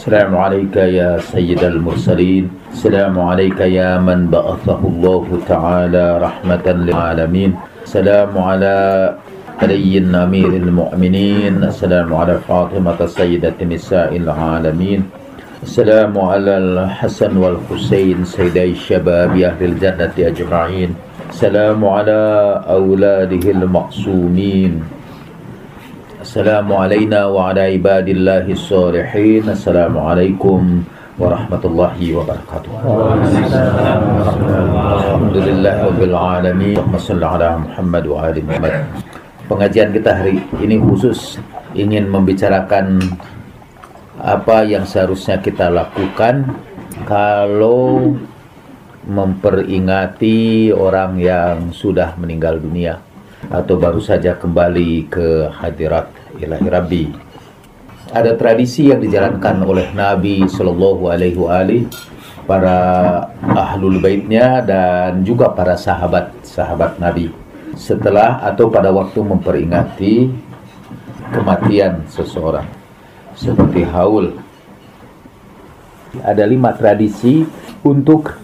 السلام عليك يا سيد المرسلين. السلام عليك يا من بعثه الله تعالى رحمة للعالمين. السلام على علي أمير المؤمنين. السلام على فاطمة سيدة نساء العالمين. السلام على الحسن والحسين سيدي الشباب أهل الجنة أجمعين. السلام على أولاده المعصومين. السلام علينا وعلى عباد الله الصالحين السلام عليكم ورحمة الله وبركاته الحمد لله رب العالمين اللهم صل على محمد وآل محمد Pengajian kita hari ini khusus ingin membicarakan apa yang seharusnya kita lakukan kalau memperingati orang yang sudah meninggal dunia atau baru saja kembali ke hadirat ilahi Rabbi. Ada tradisi yang dijalankan oleh Nabi Shallallahu Alaihi Wasallam, para ahlul baitnya dan juga para sahabat-sahabat Nabi setelah atau pada waktu memperingati kematian seseorang seperti haul ada lima tradisi untuk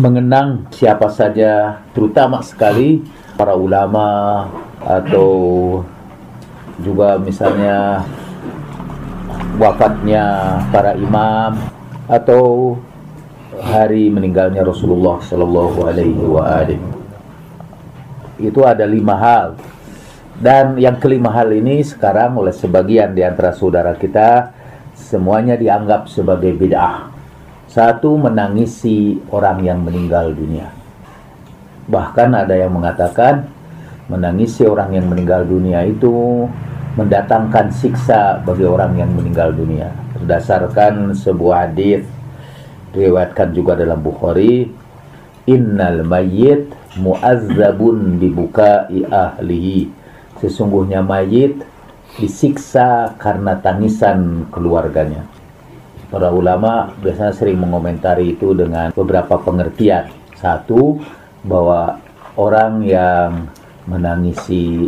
mengenang siapa saja terutama sekali para ulama atau juga misalnya wafatnya para imam atau hari meninggalnya Rasulullah Shallallahu Alaihi Wasallam itu ada lima hal. Dan yang kelima hal ini sekarang oleh sebagian di antara saudara kita semuanya dianggap sebagai bid'ah. Satu menangisi orang yang meninggal dunia. Bahkan ada yang mengatakan menangisi orang yang meninggal dunia itu mendatangkan siksa bagi orang yang meninggal dunia. Berdasarkan sebuah hadis diriwayatkan juga dalam Bukhari innal mayyit muazzabun dibukai ahlihi. Sesungguhnya mayit disiksa karena tangisan keluarganya. Para ulama biasanya sering mengomentari itu dengan beberapa pengertian. Satu bahwa orang yang menangisi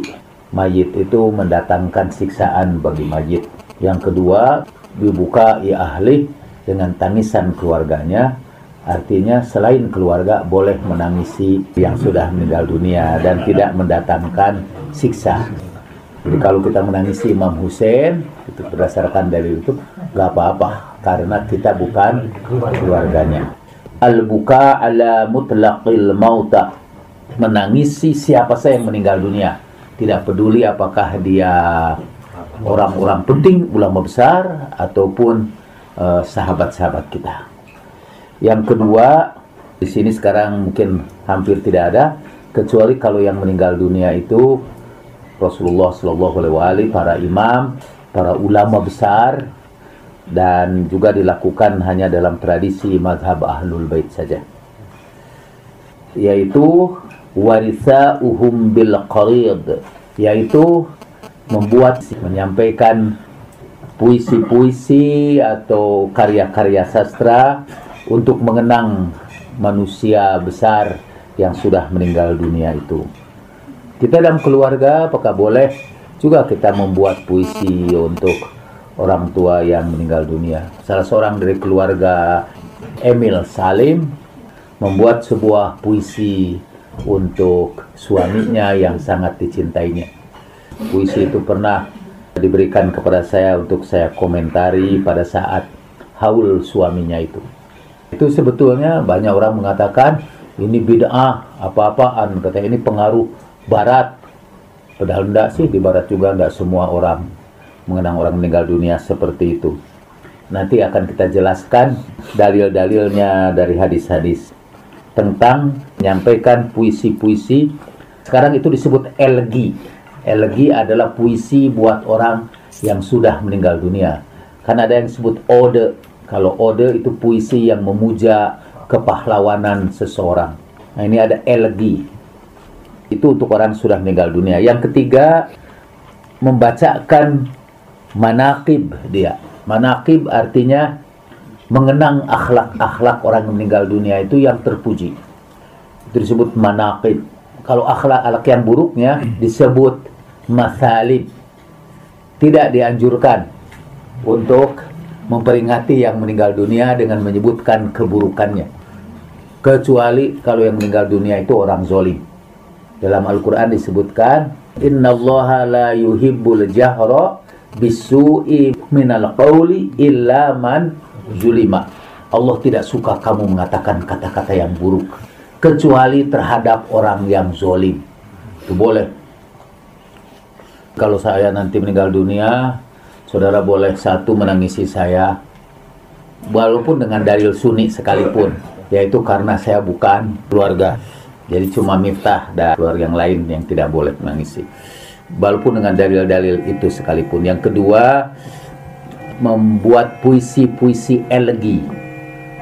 mayit itu mendatangkan siksaan bagi mayit yang kedua dibuka ya ahli dengan tangisan keluarganya Artinya selain keluarga boleh menangisi yang sudah meninggal dunia dan tidak mendatangkan siksa. Jadi kalau kita menangisi Imam Hussein itu berdasarkan dari itu nggak apa-apa karena kita bukan keluarganya. Al-buka ala mutlaqil mauta menangisi siapa saja yang meninggal dunia. Tidak peduli apakah dia orang-orang penting, ulama besar ataupun uh, sahabat-sahabat kita. Yang kedua, di sini sekarang mungkin hampir tidak ada, kecuali kalau yang meninggal dunia itu Rasulullah Shallallahu Alaihi Wasallam, para imam, para ulama besar, dan juga dilakukan hanya dalam tradisi mazhab ahlul bait saja. Yaitu warisa uhum bil qarid, yaitu membuat menyampaikan puisi-puisi atau karya-karya sastra untuk mengenang manusia besar yang sudah meninggal dunia itu. Kita dalam keluarga apakah boleh juga kita membuat puisi untuk orang tua yang meninggal dunia. Salah seorang dari keluarga Emil Salim membuat sebuah puisi untuk suaminya yang sangat dicintainya. Puisi itu pernah diberikan kepada saya untuk saya komentari pada saat haul suaminya itu. Itu sebetulnya banyak orang mengatakan ini bid'ah, apa-apaan, kata ini pengaruh barat. Padahal enggak sih, di barat juga enggak semua orang mengenang orang meninggal dunia seperti itu. Nanti akan kita jelaskan dalil-dalilnya dari hadis-hadis tentang menyampaikan puisi-puisi. Sekarang itu disebut elgi. Elgi adalah puisi buat orang yang sudah meninggal dunia. Kan ada yang disebut ode kalau ode itu puisi yang memuja kepahlawanan seseorang. Nah ini ada elegi. Itu untuk orang sudah meninggal dunia. Yang ketiga, membacakan manakib dia. Manakib artinya mengenang akhlak-akhlak orang meninggal dunia itu yang terpuji. Itu disebut manakib. Kalau akhlak-akhlak yang buruknya disebut masalib. Tidak dianjurkan untuk memperingati yang meninggal dunia dengan menyebutkan keburukannya. Kecuali kalau yang meninggal dunia itu orang zolim. Dalam Al-Quran disebutkan, Inna Allah la yuhibbul jahra bisu'i minal qawli illa man zulima. Allah tidak suka kamu mengatakan kata-kata yang buruk. Kecuali terhadap orang yang zolim. Itu boleh. Kalau saya nanti meninggal dunia, saudara boleh satu menangisi saya walaupun dengan dalil sunni sekalipun yaitu karena saya bukan keluarga jadi cuma miftah dan keluarga yang lain yang tidak boleh menangisi walaupun dengan dalil-dalil itu sekalipun yang kedua membuat puisi-puisi elegi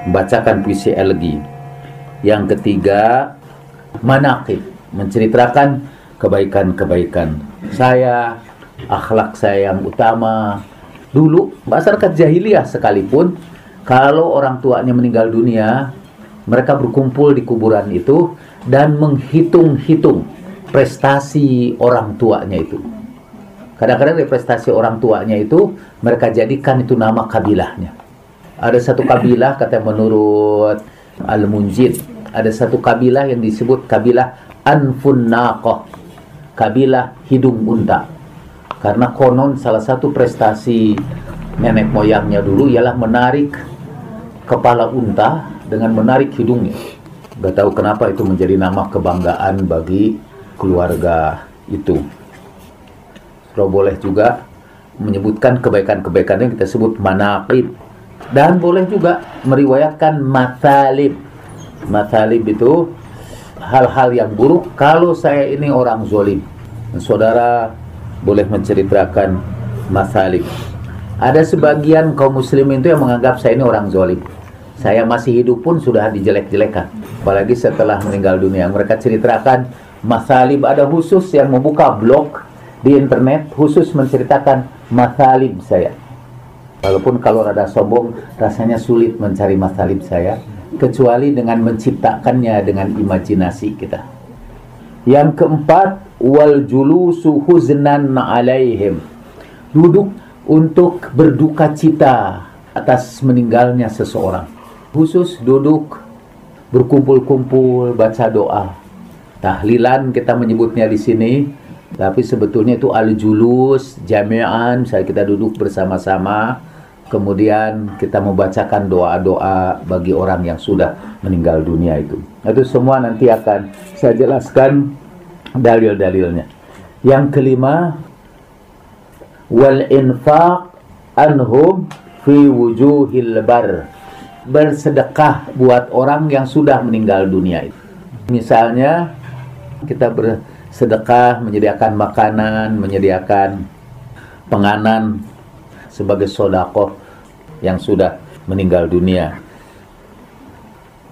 membacakan puisi elegi yang ketiga manakib menceritakan kebaikan-kebaikan saya akhlak saya yang utama. Dulu masyarakat jahiliyah sekalipun kalau orang tuanya meninggal dunia, mereka berkumpul di kuburan itu dan menghitung-hitung prestasi orang tuanya itu. Kadang-kadang prestasi orang tuanya itu mereka jadikan itu nama kabilahnya. Ada satu kabilah kata menurut Al-Munjid, ada satu kabilah yang disebut kabilah Anfun Naqah, kabilah hidung unta. Karena konon salah satu prestasi nenek moyangnya dulu ialah menarik kepala unta dengan menarik hidungnya. Gak tahu kenapa itu menjadi nama kebanggaan bagi keluarga itu. Kalau boleh juga menyebutkan kebaikan-kebaikan yang kita sebut manaqib. Dan boleh juga meriwayatkan matalib. Matalib itu hal-hal yang buruk kalau saya ini orang zolim. Saudara boleh menceritakan masalik. Ada sebagian kaum muslimin itu yang menganggap saya ini orang zolim. Saya masih hidup pun sudah dijelek-jelekan. Apalagi setelah meninggal dunia. Mereka ceritakan masalib ada khusus yang membuka blog di internet khusus menceritakan masalib saya. Walaupun kalau rada sombong rasanya sulit mencari masalib saya kecuali dengan menciptakannya dengan imajinasi kita. Yang keempat wal julusu huznan alaihim. Duduk untuk berduka cita atas meninggalnya seseorang. Khusus duduk berkumpul-kumpul baca doa. Tahlilan kita menyebutnya di sini, tapi sebetulnya itu al-julus, jami'an, misalnya kita duduk bersama-sama, kemudian kita membacakan doa-doa bagi orang yang sudah meninggal dunia itu. Itu semua nanti akan saya jelaskan dalil-dalilnya. Yang kelima, wal infaq anhum fi wujuhil bar. Bersedekah buat orang yang sudah meninggal dunia itu. Misalnya kita bersedekah menyediakan makanan, menyediakan penganan sebagai sodakoh yang sudah meninggal dunia.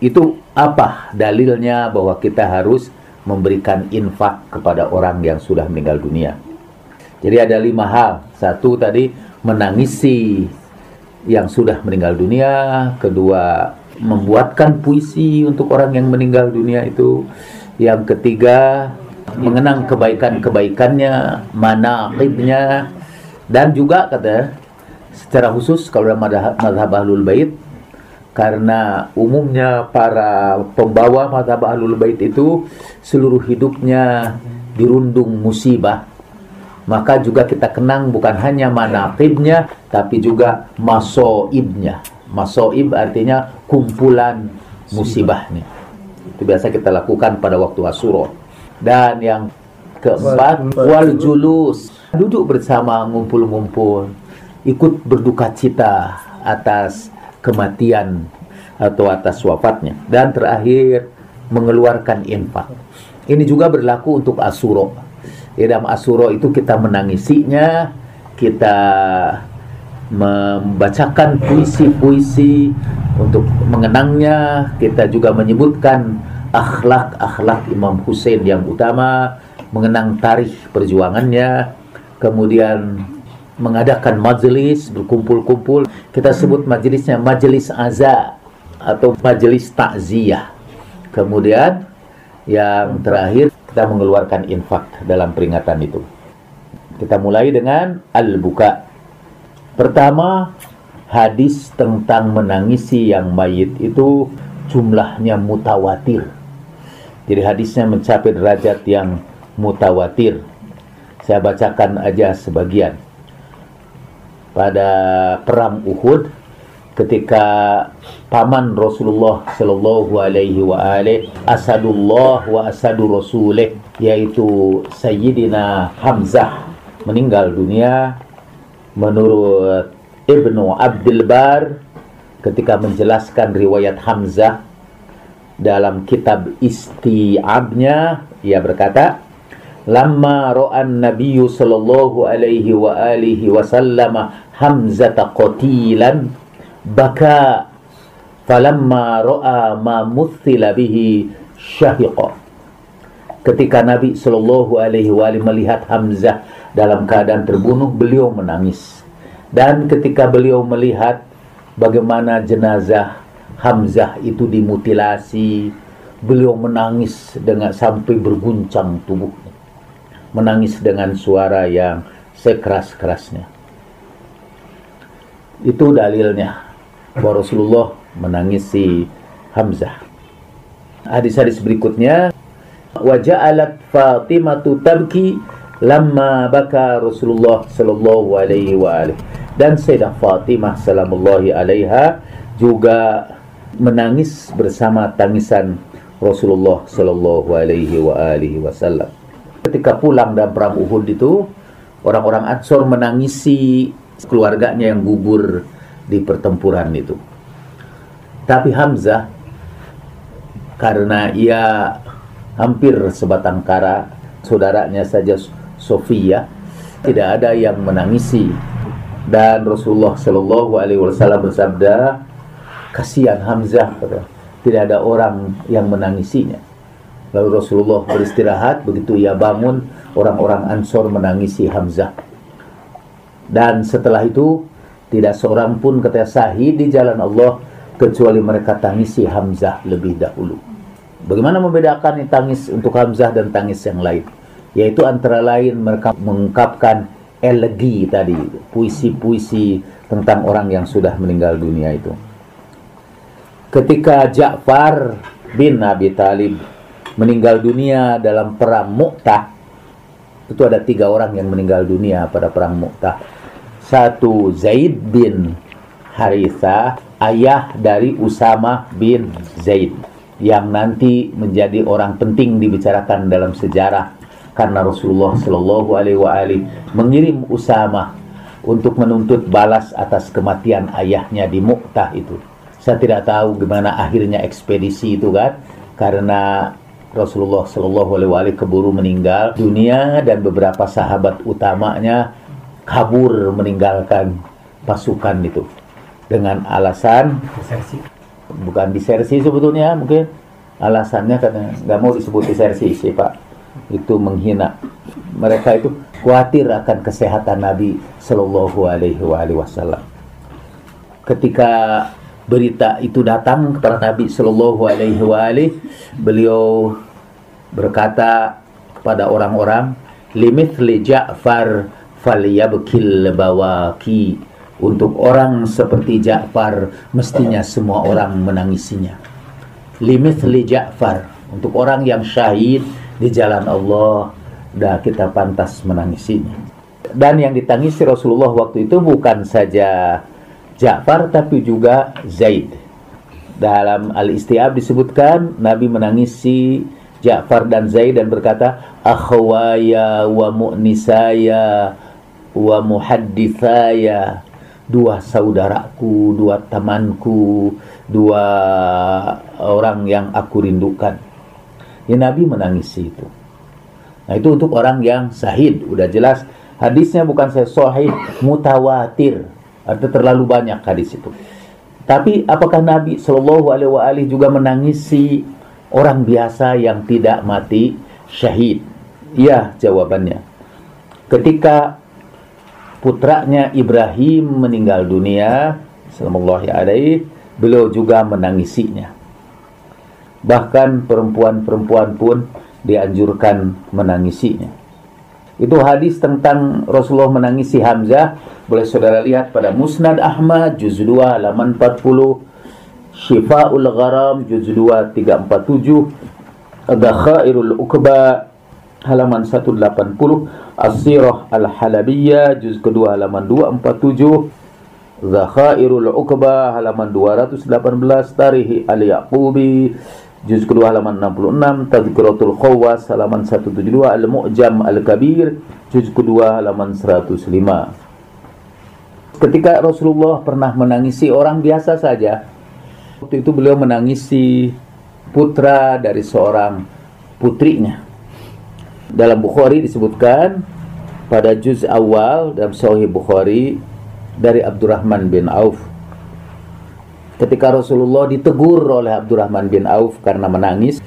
Itu apa dalilnya bahwa kita harus memberikan infak kepada orang yang sudah meninggal dunia. Jadi ada lima hal. Satu tadi menangisi yang sudah meninggal dunia. Kedua membuatkan puisi untuk orang yang meninggal dunia itu. Yang ketiga mengenang kebaikan-kebaikannya, mana akibnya, dan juga kata secara khusus kalau dalam madhab ahlul bait karena umumnya para pembawa mazhab Ahlul Bait itu seluruh hidupnya dirundung musibah. Maka juga kita kenang bukan hanya manaqibnya tapi juga masoibnya. Masoib artinya kumpulan musibahnya. Itu biasa kita lakukan pada waktu Asyura dan yang keempat wal julus duduk bersama ngumpul-ngumpul ikut berduka cita atas kematian atau atas wafatnya. Dan terakhir mengeluarkan infak. Ini juga berlaku untuk asuro. Di dalam asuro itu kita menangisinya, kita membacakan puisi-puisi untuk mengenangnya, kita juga menyebutkan akhlak-akhlak Imam Hussein yang utama, mengenang tarikh perjuangannya, kemudian mengadakan majelis berkumpul-kumpul. Kita sebut majelisnya majelis aza atau majelis takziah kemudian yang terakhir kita mengeluarkan infak dalam peringatan itu. Kita mulai dengan al-buka. Pertama hadis tentang menangisi yang mayit itu jumlahnya mutawatir. Jadi hadisnya mencapai derajat yang mutawatir. Saya bacakan aja sebagian. Pada perang Uhud ketika paman Rasulullah Shallallahu alaihi wa alihi asadullah wa asadu rasulih yaitu Sayyidina Hamzah meninggal dunia menurut Ibnu Abdul Bar ketika menjelaskan riwayat Hamzah dalam kitab Isti'abnya ia berkata lamma ra'an nabiyyu sallallahu alaihi wa alihi wasallam Hamzah qatilan baka falamma ra'a ma muthila bihi syahiqa. Ketika Nabi sallallahu alaihi wa alihi melihat Hamzah dalam keadaan terbunuh beliau menangis. Dan ketika beliau melihat bagaimana jenazah Hamzah itu dimutilasi. Beliau menangis dengan sampai berguncang tubuhnya. Menangis dengan suara yang sekeras-kerasnya. Itu dalilnya. Bahwa Rasulullah menangisi Hamzah. Hadis-hadis berikutnya. Waja'alat Fatimah tabki lamma baka Rasulullah sallallahu alaihi wa alihi. Dan Sayyidah Fatimah salamullahi alaiha juga menangis bersama tangisan Rasulullah sallallahu alaihi wasallam ketika pulang dari perang Uhud itu orang-orang Ansor menangisi keluarganya yang gugur di pertempuran itu. Tapi Hamzah karena ia hampir sebatang kara saudaranya saja Sofia tidak ada yang menangisi dan Rasulullah Shallallahu Alaihi Wasallam bersabda kasihan Hamzah tidak ada orang yang menangisinya Lalu Rasulullah beristirahat, begitu ia bangun, orang-orang Ansor menangisi Hamzah. Dan setelah itu, tidak seorang pun kata sahih di jalan Allah, kecuali mereka tangisi Hamzah lebih dahulu. Bagaimana membedakan tangis untuk Hamzah dan tangis yang lain? Yaitu antara lain mereka mengungkapkan elegi tadi, puisi-puisi tentang orang yang sudah meninggal dunia itu. Ketika Ja'far bin Abi Talib meninggal dunia dalam perang Mu'tah itu ada tiga orang yang meninggal dunia pada perang Mu'tah satu Zaid bin Haritha ayah dari Usama bin Zaid yang nanti menjadi orang penting dibicarakan dalam sejarah karena Rasulullah Shallallahu Alaihi Wasallam mengirim Usama untuk menuntut balas atas kematian ayahnya di Mu'tah itu. Saya tidak tahu gimana akhirnya ekspedisi itu kan, karena Rasulullah Shallallahu Alaihi Wasallam keburu meninggal dunia dan beberapa sahabat utamanya kabur meninggalkan pasukan itu dengan alasan disersi. bukan disersi sebetulnya mungkin alasannya karena nggak mau disebut disersi sih pak. Itu menghina. Mereka itu khawatir akan kesehatan Nabi Shallallahu Alaihi Wasallam. Ketika berita itu datang kepada Nabi Shallallahu Alaihi Wasallam, beliau berkata kepada orang-orang, limit li Ja'far falyabkil bawaki. Untuk orang seperti Ja'far mestinya semua orang menangisinya. Limit li Ja'far untuk orang yang syahid di jalan Allah, dah kita pantas menangisinya. Dan yang ditangisi Rasulullah waktu itu bukan saja Ja'far tapi juga Zaid. Dalam Al-Istiab disebutkan Nabi menangisi Ja'far dan Zaid dan berkata, "Akhwaya wa mu'nisaya wa muhaddithaya." Dua saudaraku, dua temanku, dua orang yang aku rindukan. Ya Nabi menangisi itu. Nah itu untuk orang yang sahid, udah jelas hadisnya bukan saya sahih, mutawatir ada terlalu banyak hadis itu. Tapi apakah Nabi Shallallahu Alaihi Wasallam juga menangisi orang biasa yang tidak mati syahid? Ya, jawabannya. Ketika putranya Ibrahim meninggal dunia, sallallahu alaihi beliau juga menangisinya. Bahkan perempuan-perempuan pun dianjurkan menangisinya. Itu hadis tentang Rasulullah menangisi Hamzah. Boleh saudara lihat pada Musnad Ahmad juz 2 halaman 40, Syifaul Gharam juz 2 347, Dakhairul Uqba halaman 180, As-Sirah Al-Halabiyah juz kedua halaman 247, Zakhairul Uqba halaman 218, Tarikh Al-Yaqubi Juz kedua halaman 66, Tadhkiratul Khawas halaman 172, Al-Mu'jam Al-Kabir, juz kedua halaman 105. Ketika Rasulullah pernah menangisi orang biasa saja, waktu itu beliau menangisi putra dari seorang putrinya. Dalam Bukhari disebutkan pada juz awal dalam Sahih Bukhari dari Abdurrahman bin Auf ketika Rasulullah ditegur oleh Abdurrahman bin Auf karena menangis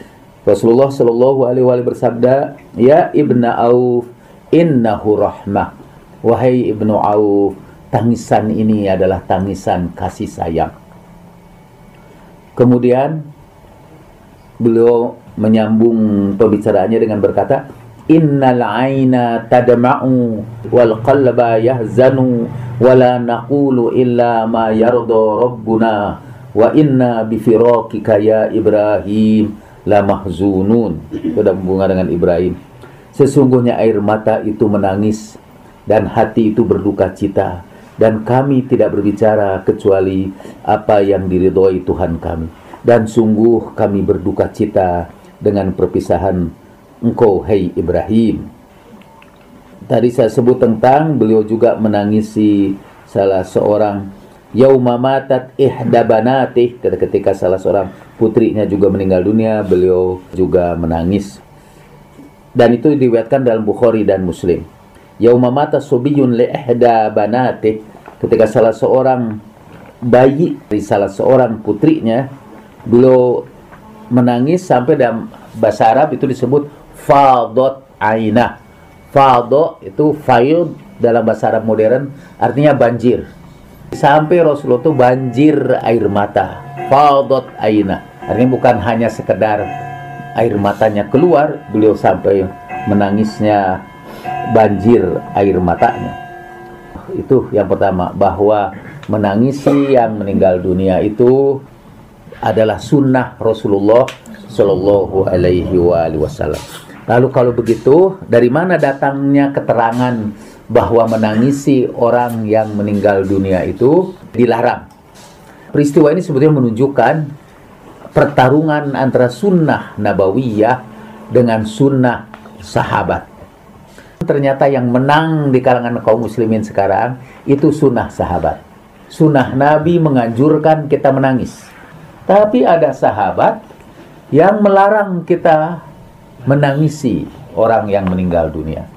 Rasulullah Shallallahu Alaihi Wasallam bersabda ya ibna Auf innahu rahmah. Wahai ibnu Auf tangisan ini adalah tangisan kasih sayang. Kemudian beliau menyambung pembicaraannya dengan berkata innal aina tadma'u wal qalba yahzanu wala naqulu illa ma yarda rabbuna wa inna bifiraqika ya Ibrahim la mahzunun. Sudah bunga dengan Ibrahim. Sesungguhnya air mata itu menangis dan hati itu berduka cita dan kami tidak berbicara kecuali apa yang diridhoi Tuhan kami. Dan sungguh kami berduka cita dengan perpisahan engkau hai Ibrahim. Tadi saya sebut tentang beliau juga menangisi salah seorang yauma matat ihda banatih. Ketika salah seorang putrinya juga meninggal dunia beliau juga menangis. Dan itu diriwayatkan dalam Bukhari dan Muslim. Yauma mata subiyun li ihda banatih. Ketika salah seorang bayi dari salah seorang putrinya beliau menangis sampai dalam bahasa Arab itu disebut fadot aina Fado itu fayud dalam bahasa Arab modern artinya banjir. Sampai Rasulullah itu banjir air mata. Fadot aina. Artinya bukan hanya sekedar air matanya keluar, beliau sampai menangisnya banjir air matanya. Itu yang pertama bahwa menangisi yang meninggal dunia itu adalah sunnah Rasulullah Shallallahu Alaihi Wasallam. Lalu kalau begitu, dari mana datangnya keterangan bahwa menangisi orang yang meninggal dunia itu dilarang? Peristiwa ini sebetulnya menunjukkan pertarungan antara sunnah nabawiyah dengan sunnah sahabat. Ternyata yang menang di kalangan kaum muslimin sekarang itu sunnah sahabat. Sunnah Nabi menganjurkan kita menangis. Tapi ada sahabat yang melarang kita menangisi orang yang meninggal dunia.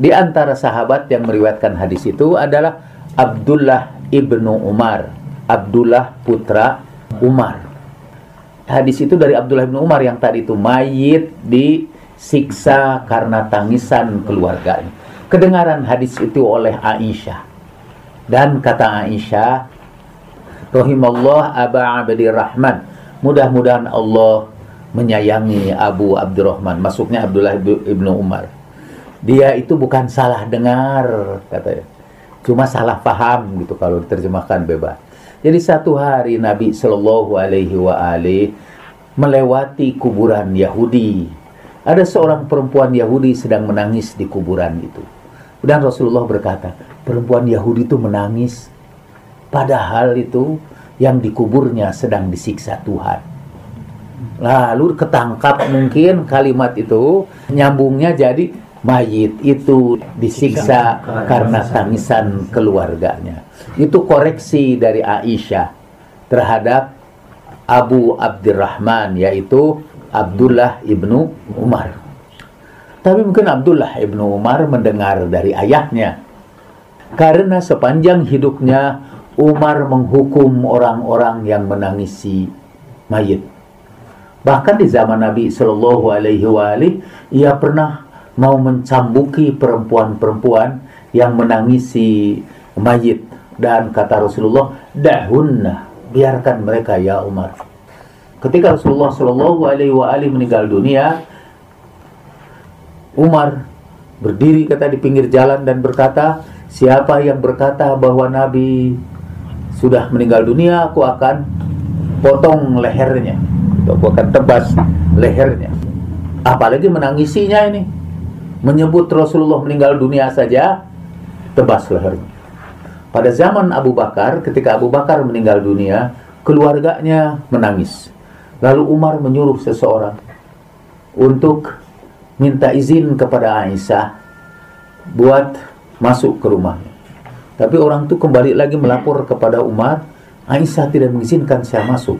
Di antara sahabat yang meriwayatkan hadis itu adalah Abdullah ibnu Umar, Abdullah putra Umar. Hadis itu dari Abdullah ibnu Umar yang tadi itu mayit disiksa karena tangisan keluarganya. Kedengaran hadis itu oleh Aisyah. Dan kata Aisyah, Rahimallah Aba Abdi Rahman. Mudah-mudahan Allah menyayangi Abu Abdurrahman masuknya Abdullah ibnu Umar. Dia itu bukan salah dengar katanya cuma salah paham gitu kalau diterjemahkan bebas. Jadi satu hari Nabi Shallallahu Alaihi Wasallam melewati kuburan Yahudi. Ada seorang perempuan Yahudi sedang menangis di kuburan itu. Dan Rasulullah berkata perempuan Yahudi itu menangis. Padahal itu yang dikuburnya sedang disiksa Tuhan Lalu ketangkap mungkin kalimat itu nyambungnya jadi mayit itu disiksa karena tangisan keluarganya. Itu koreksi dari Aisyah terhadap Abu Abdurrahman yaitu Abdullah ibnu Umar. Tapi mungkin Abdullah ibnu Umar mendengar dari ayahnya. Karena sepanjang hidupnya Umar menghukum orang-orang yang menangisi mayit. Bahkan di zaman Nabi Shallallahu Alaihi Wasallam, ia pernah mau mencambuki perempuan-perempuan yang menangisi mayit dan kata Rasulullah, dahunna, biarkan mereka ya Umar. Ketika Rasulullah Shallallahu Alaihi Wasallam meninggal dunia, Umar berdiri kata di pinggir jalan dan berkata, siapa yang berkata bahwa Nabi sudah meninggal dunia, aku akan potong lehernya. Aku akan tebas lehernya. Apalagi menangisinya ini. Menyebut Rasulullah meninggal dunia saja, tebas lehernya. Pada zaman Abu Bakar, ketika Abu Bakar meninggal dunia, keluarganya menangis. Lalu Umar menyuruh seseorang untuk minta izin kepada Aisyah buat masuk ke rumahnya. Tapi orang itu kembali lagi melapor kepada Umar, Aisyah tidak mengizinkan saya masuk.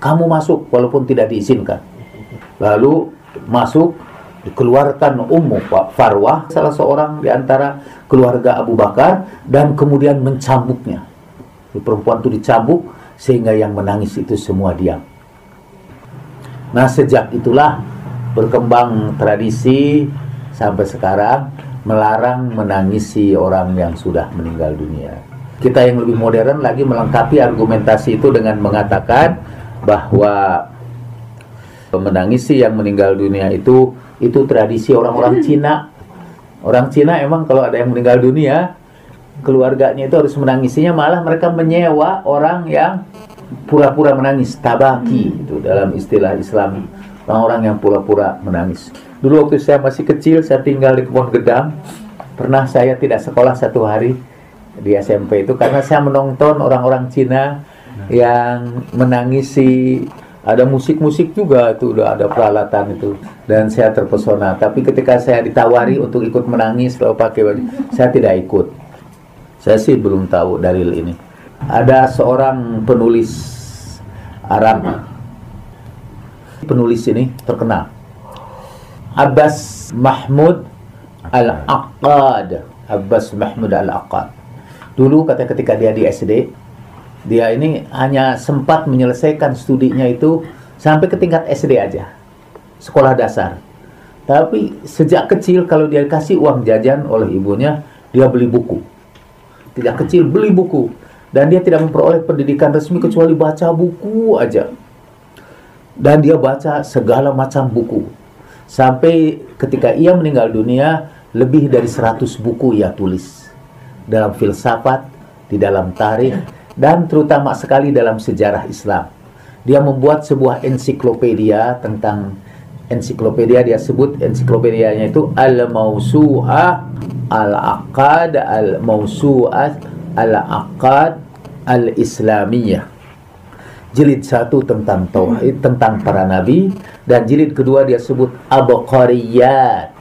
Kamu masuk walaupun tidak diizinkan. Lalu masuk dikeluarkan Ummu Farwah salah seorang di antara keluarga Abu Bakar dan kemudian mencambuknya. Perempuan itu dicambuk sehingga yang menangis itu semua diam. Nah sejak itulah berkembang tradisi sampai sekarang melarang menangisi orang yang sudah meninggal dunia. Kita yang lebih modern lagi melengkapi argumentasi itu dengan mengatakan bahwa menangisi yang meninggal dunia itu itu tradisi orang-orang Cina. Orang Cina emang kalau ada yang meninggal dunia, keluarganya itu harus menangisinya, malah mereka menyewa orang yang pura-pura menangis, tabaki itu dalam istilah Islam orang-orang yang pura-pura menangis. Dulu waktu saya masih kecil, saya tinggal di Kebun Gedang. Pernah saya tidak sekolah satu hari di SMP itu karena saya menonton orang-orang Cina yang menangisi ada musik-musik juga itu udah ada peralatan itu. Dan saya terpesona. Tapi ketika saya ditawari untuk ikut menangis kalau pakai baju saya tidak ikut. Saya sih belum tahu dalil ini. Ada seorang penulis Arab. Penulis ini terkenal Abbas Mahmud Al-Aqad. Abbas Mahmud Al-Aqad. Dulu kata ketika dia di SD dia ini hanya sempat menyelesaikan studinya itu sampai ke tingkat SD aja. Sekolah dasar. Tapi sejak kecil kalau dia kasih uang jajan oleh ibunya dia beli buku. Tidak kecil beli buku. Dan dia tidak memperoleh pendidikan resmi kecuali baca buku aja. Dan dia baca segala macam buku sampai ketika ia meninggal dunia lebih dari 100 buku ia tulis. Dalam filsafat di dalam tarikh dan terutama sekali dalam sejarah Islam. Dia membuat sebuah ensiklopedia tentang ensiklopedia. Dia sebut ensiklopedianya itu al-mausu'ah al-aqad al-mausu'ah al-aqad al-islamiyah. Jilid satu tentang tauhid tentang para nabi dan jilid kedua dia sebut abqariyat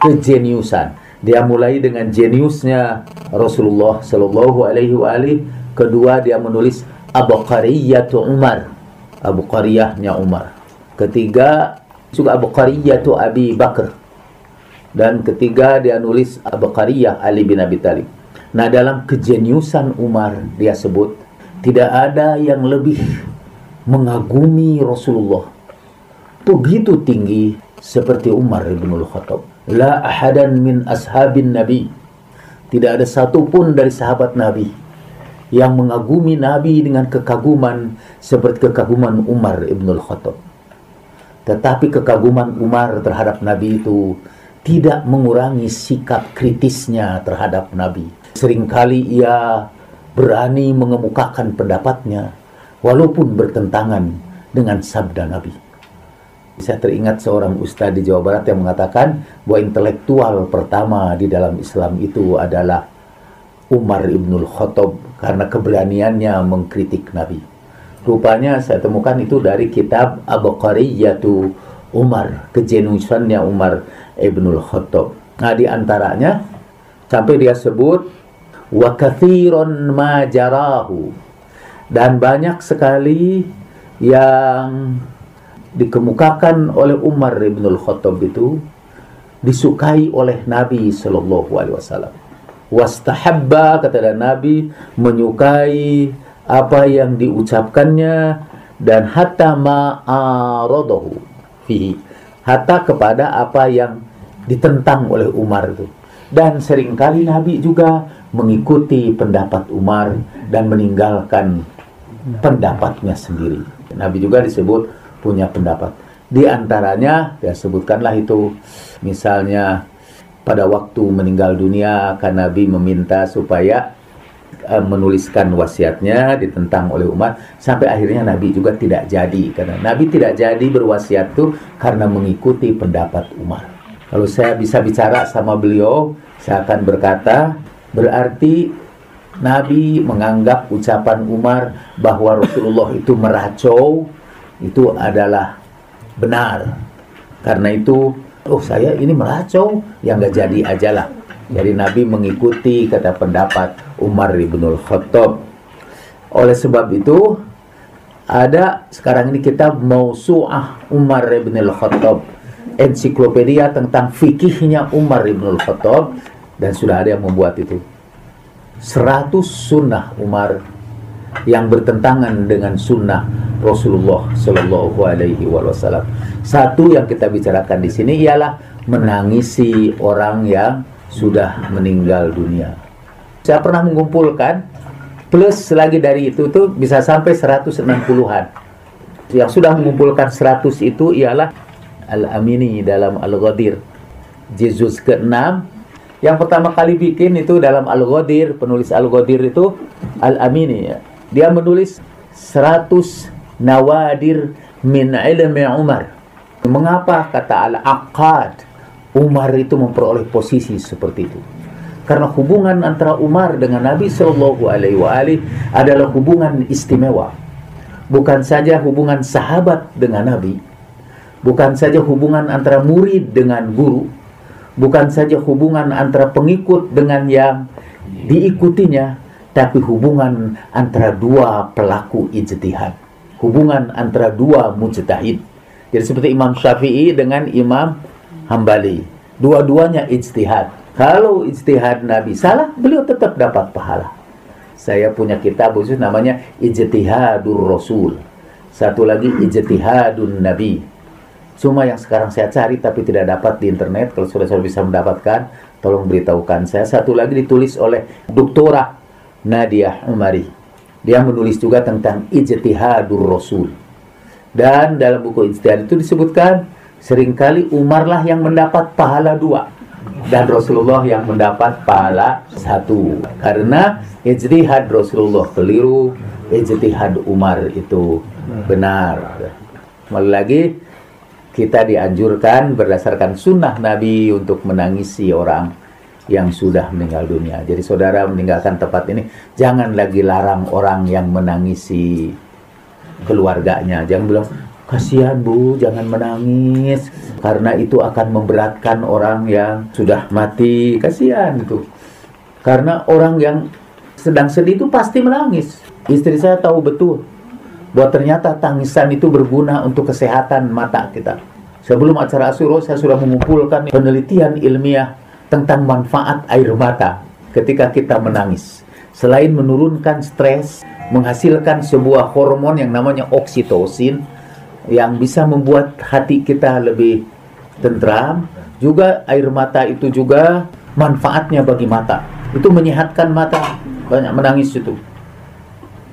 kejeniusan. Dia mulai dengan jeniusnya Rasulullah Shallallahu Alaihi Wasallam kedua dia menulis abqariyatu Umar abqariyahnya Umar. Ketiga juga abqariyatu Abi Bakar dan ketiga dia nulis abqariyah Ali bin Abi Thalib nah dalam kejeniusan Umar dia sebut tidak ada yang lebih mengagumi Rasulullah begitu tinggi seperti Umar bin Khattab. La ahadan min ashabin Nabi. Tidak ada satupun dari sahabat Nabi yang mengagumi Nabi dengan kekaguman seperti kekaguman Umar ibn Khattab. Tetapi kekaguman Umar terhadap Nabi itu tidak mengurangi sikap kritisnya terhadap Nabi. Seringkali ia berani mengemukakan pendapatnya walaupun bertentangan dengan sabda Nabi. Saya teringat seorang ustadz di Jawa Barat yang mengatakan bahwa intelektual pertama di dalam Islam itu adalah Umar ibnul Khattab karena keberaniannya mengkritik Nabi. Rupanya saya temukan itu dari kitab Abu Qariyatu Umar, kejenusannya Umar ibnul Khattab. Nah di antaranya sampai dia sebut wa kathiron majarahu dan banyak sekali yang dikemukakan oleh Umar bin Khattab itu disukai oleh Nabi Shallallahu Alaihi Wasallam. Wastahabba kata Nabi menyukai apa yang diucapkannya dan hatta ma'arodohu fihi hatta kepada apa yang ditentang oleh Umar itu dan sering kali Nabi juga mengikuti pendapat Umar dan meninggalkan pendapatnya sendiri. Nabi juga disebut punya pendapat. Di antaranya, ya sebutkanlah itu, misalnya pada waktu meninggal dunia karena Nabi meminta supaya uh, menuliskan wasiatnya ditentang oleh umat sampai akhirnya Nabi juga tidak jadi karena Nabi tidak jadi berwasiat itu karena mengikuti pendapat Umar. Kalau saya bisa bicara sama beliau, saya akan berkata berarti Nabi menganggap ucapan Umar bahwa Rasulullah itu meracau itu adalah benar. Karena itu oh saya ini meracau. Yang gak jadi ajalah jadi Nabi mengikuti kata pendapat Umar bin Khattab oleh sebab itu ada sekarang ini kita Mausu'ah Umar bin Khattab ensiklopedia tentang fikihnya Umar bin Khattab dan sudah ada yang membuat itu. 100 sunnah Umar yang bertentangan dengan sunnah Rasulullah Shallallahu Alaihi Wasallam. Satu yang kita bicarakan di sini ialah menangisi orang yang sudah meninggal dunia. Saya pernah mengumpulkan plus lagi dari itu tuh bisa sampai 160-an. Yang sudah mengumpulkan 100 itu ialah Al-Amini dalam Al-Ghadir. Juz ke-6 yang pertama kali bikin itu dalam Al-Ghadir, penulis Al-Ghadir itu Al-Amini ya dia menulis 100 nawadir min ilmi Umar. Mengapa kata Al-Aqad Umar itu memperoleh posisi seperti itu? Karena hubungan antara Umar dengan Nabi Shallallahu Alaihi Wasallam adalah hubungan istimewa. Bukan saja hubungan sahabat dengan Nabi, bukan saja hubungan antara murid dengan guru, bukan saja hubungan antara pengikut dengan yang diikutinya, tapi hubungan antara dua pelaku ijtihad, hubungan antara dua mujtahid. Jadi seperti Imam Syafi'i dengan Imam Hambali, dua-duanya ijtihad. Kalau ijtihad Nabi salah, beliau tetap dapat pahala. Saya punya kitab khusus namanya Ijtihadur Rasul. Satu lagi Ijtihadun Nabi. Cuma yang sekarang saya cari tapi tidak dapat di internet. Kalau sudah saya bisa mendapatkan, tolong beritahukan saya. Satu lagi ditulis oleh Doktora Nadia Umari. Dia menulis juga tentang ijtihadur Rasul. Dan dalam buku ijtihad itu disebutkan sering kali Umar lah yang mendapat pahala dua dan Rasulullah yang mendapat pahala satu. Karena ijtihad Rasulullah keliru, ijtihad Umar itu benar. Kembali lagi kita dianjurkan berdasarkan sunnah Nabi untuk menangisi orang yang sudah meninggal dunia. Jadi saudara meninggalkan tempat ini, jangan lagi larang orang yang menangisi keluarganya. Jangan bilang, kasihan bu, jangan menangis. Karena itu akan memberatkan orang yang sudah mati. Kasihan itu. Karena orang yang sedang sedih itu pasti menangis. Istri saya tahu betul bahwa ternyata tangisan itu berguna untuk kesehatan mata kita. Sebelum acara Asuro, saya sudah mengumpulkan penelitian ilmiah tentang manfaat air mata ketika kita menangis. Selain menurunkan stres, menghasilkan sebuah hormon yang namanya oksitosin yang bisa membuat hati kita lebih tentram, juga air mata itu juga manfaatnya bagi mata. Itu menyehatkan mata, banyak menangis itu.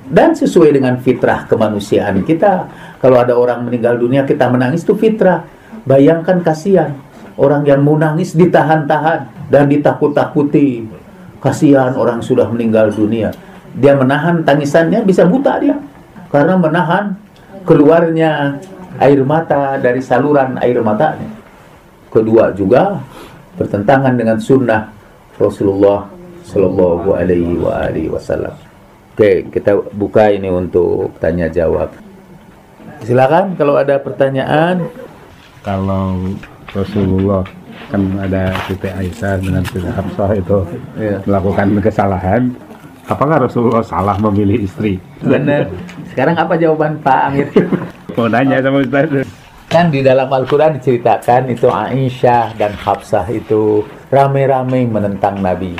Dan sesuai dengan fitrah kemanusiaan kita, kalau ada orang meninggal dunia kita menangis itu fitrah. Bayangkan kasihan Orang yang mau nangis ditahan-tahan dan ditakut-takuti. Kasihan orang sudah meninggal dunia. Dia menahan tangisannya bisa buta dia. Karena menahan keluarnya air mata dari saluran air matanya. Kedua juga bertentangan dengan sunnah Rasulullah Shallallahu Alaihi Wasallam. Oke, kita buka ini untuk tanya jawab. Silakan kalau ada pertanyaan. Kalau Rasulullah. Kan ada Siti Aisyah dengan Siti Hafsah itu ya. melakukan kesalahan. Apakah Rasulullah salah memilih istri? Benar. Sekarang apa jawaban Pak Amir? Mau nanya sama Ustaz. Kan di dalam Al-Quran diceritakan itu Aisyah dan Hafsah itu rame-rame menentang Nabi.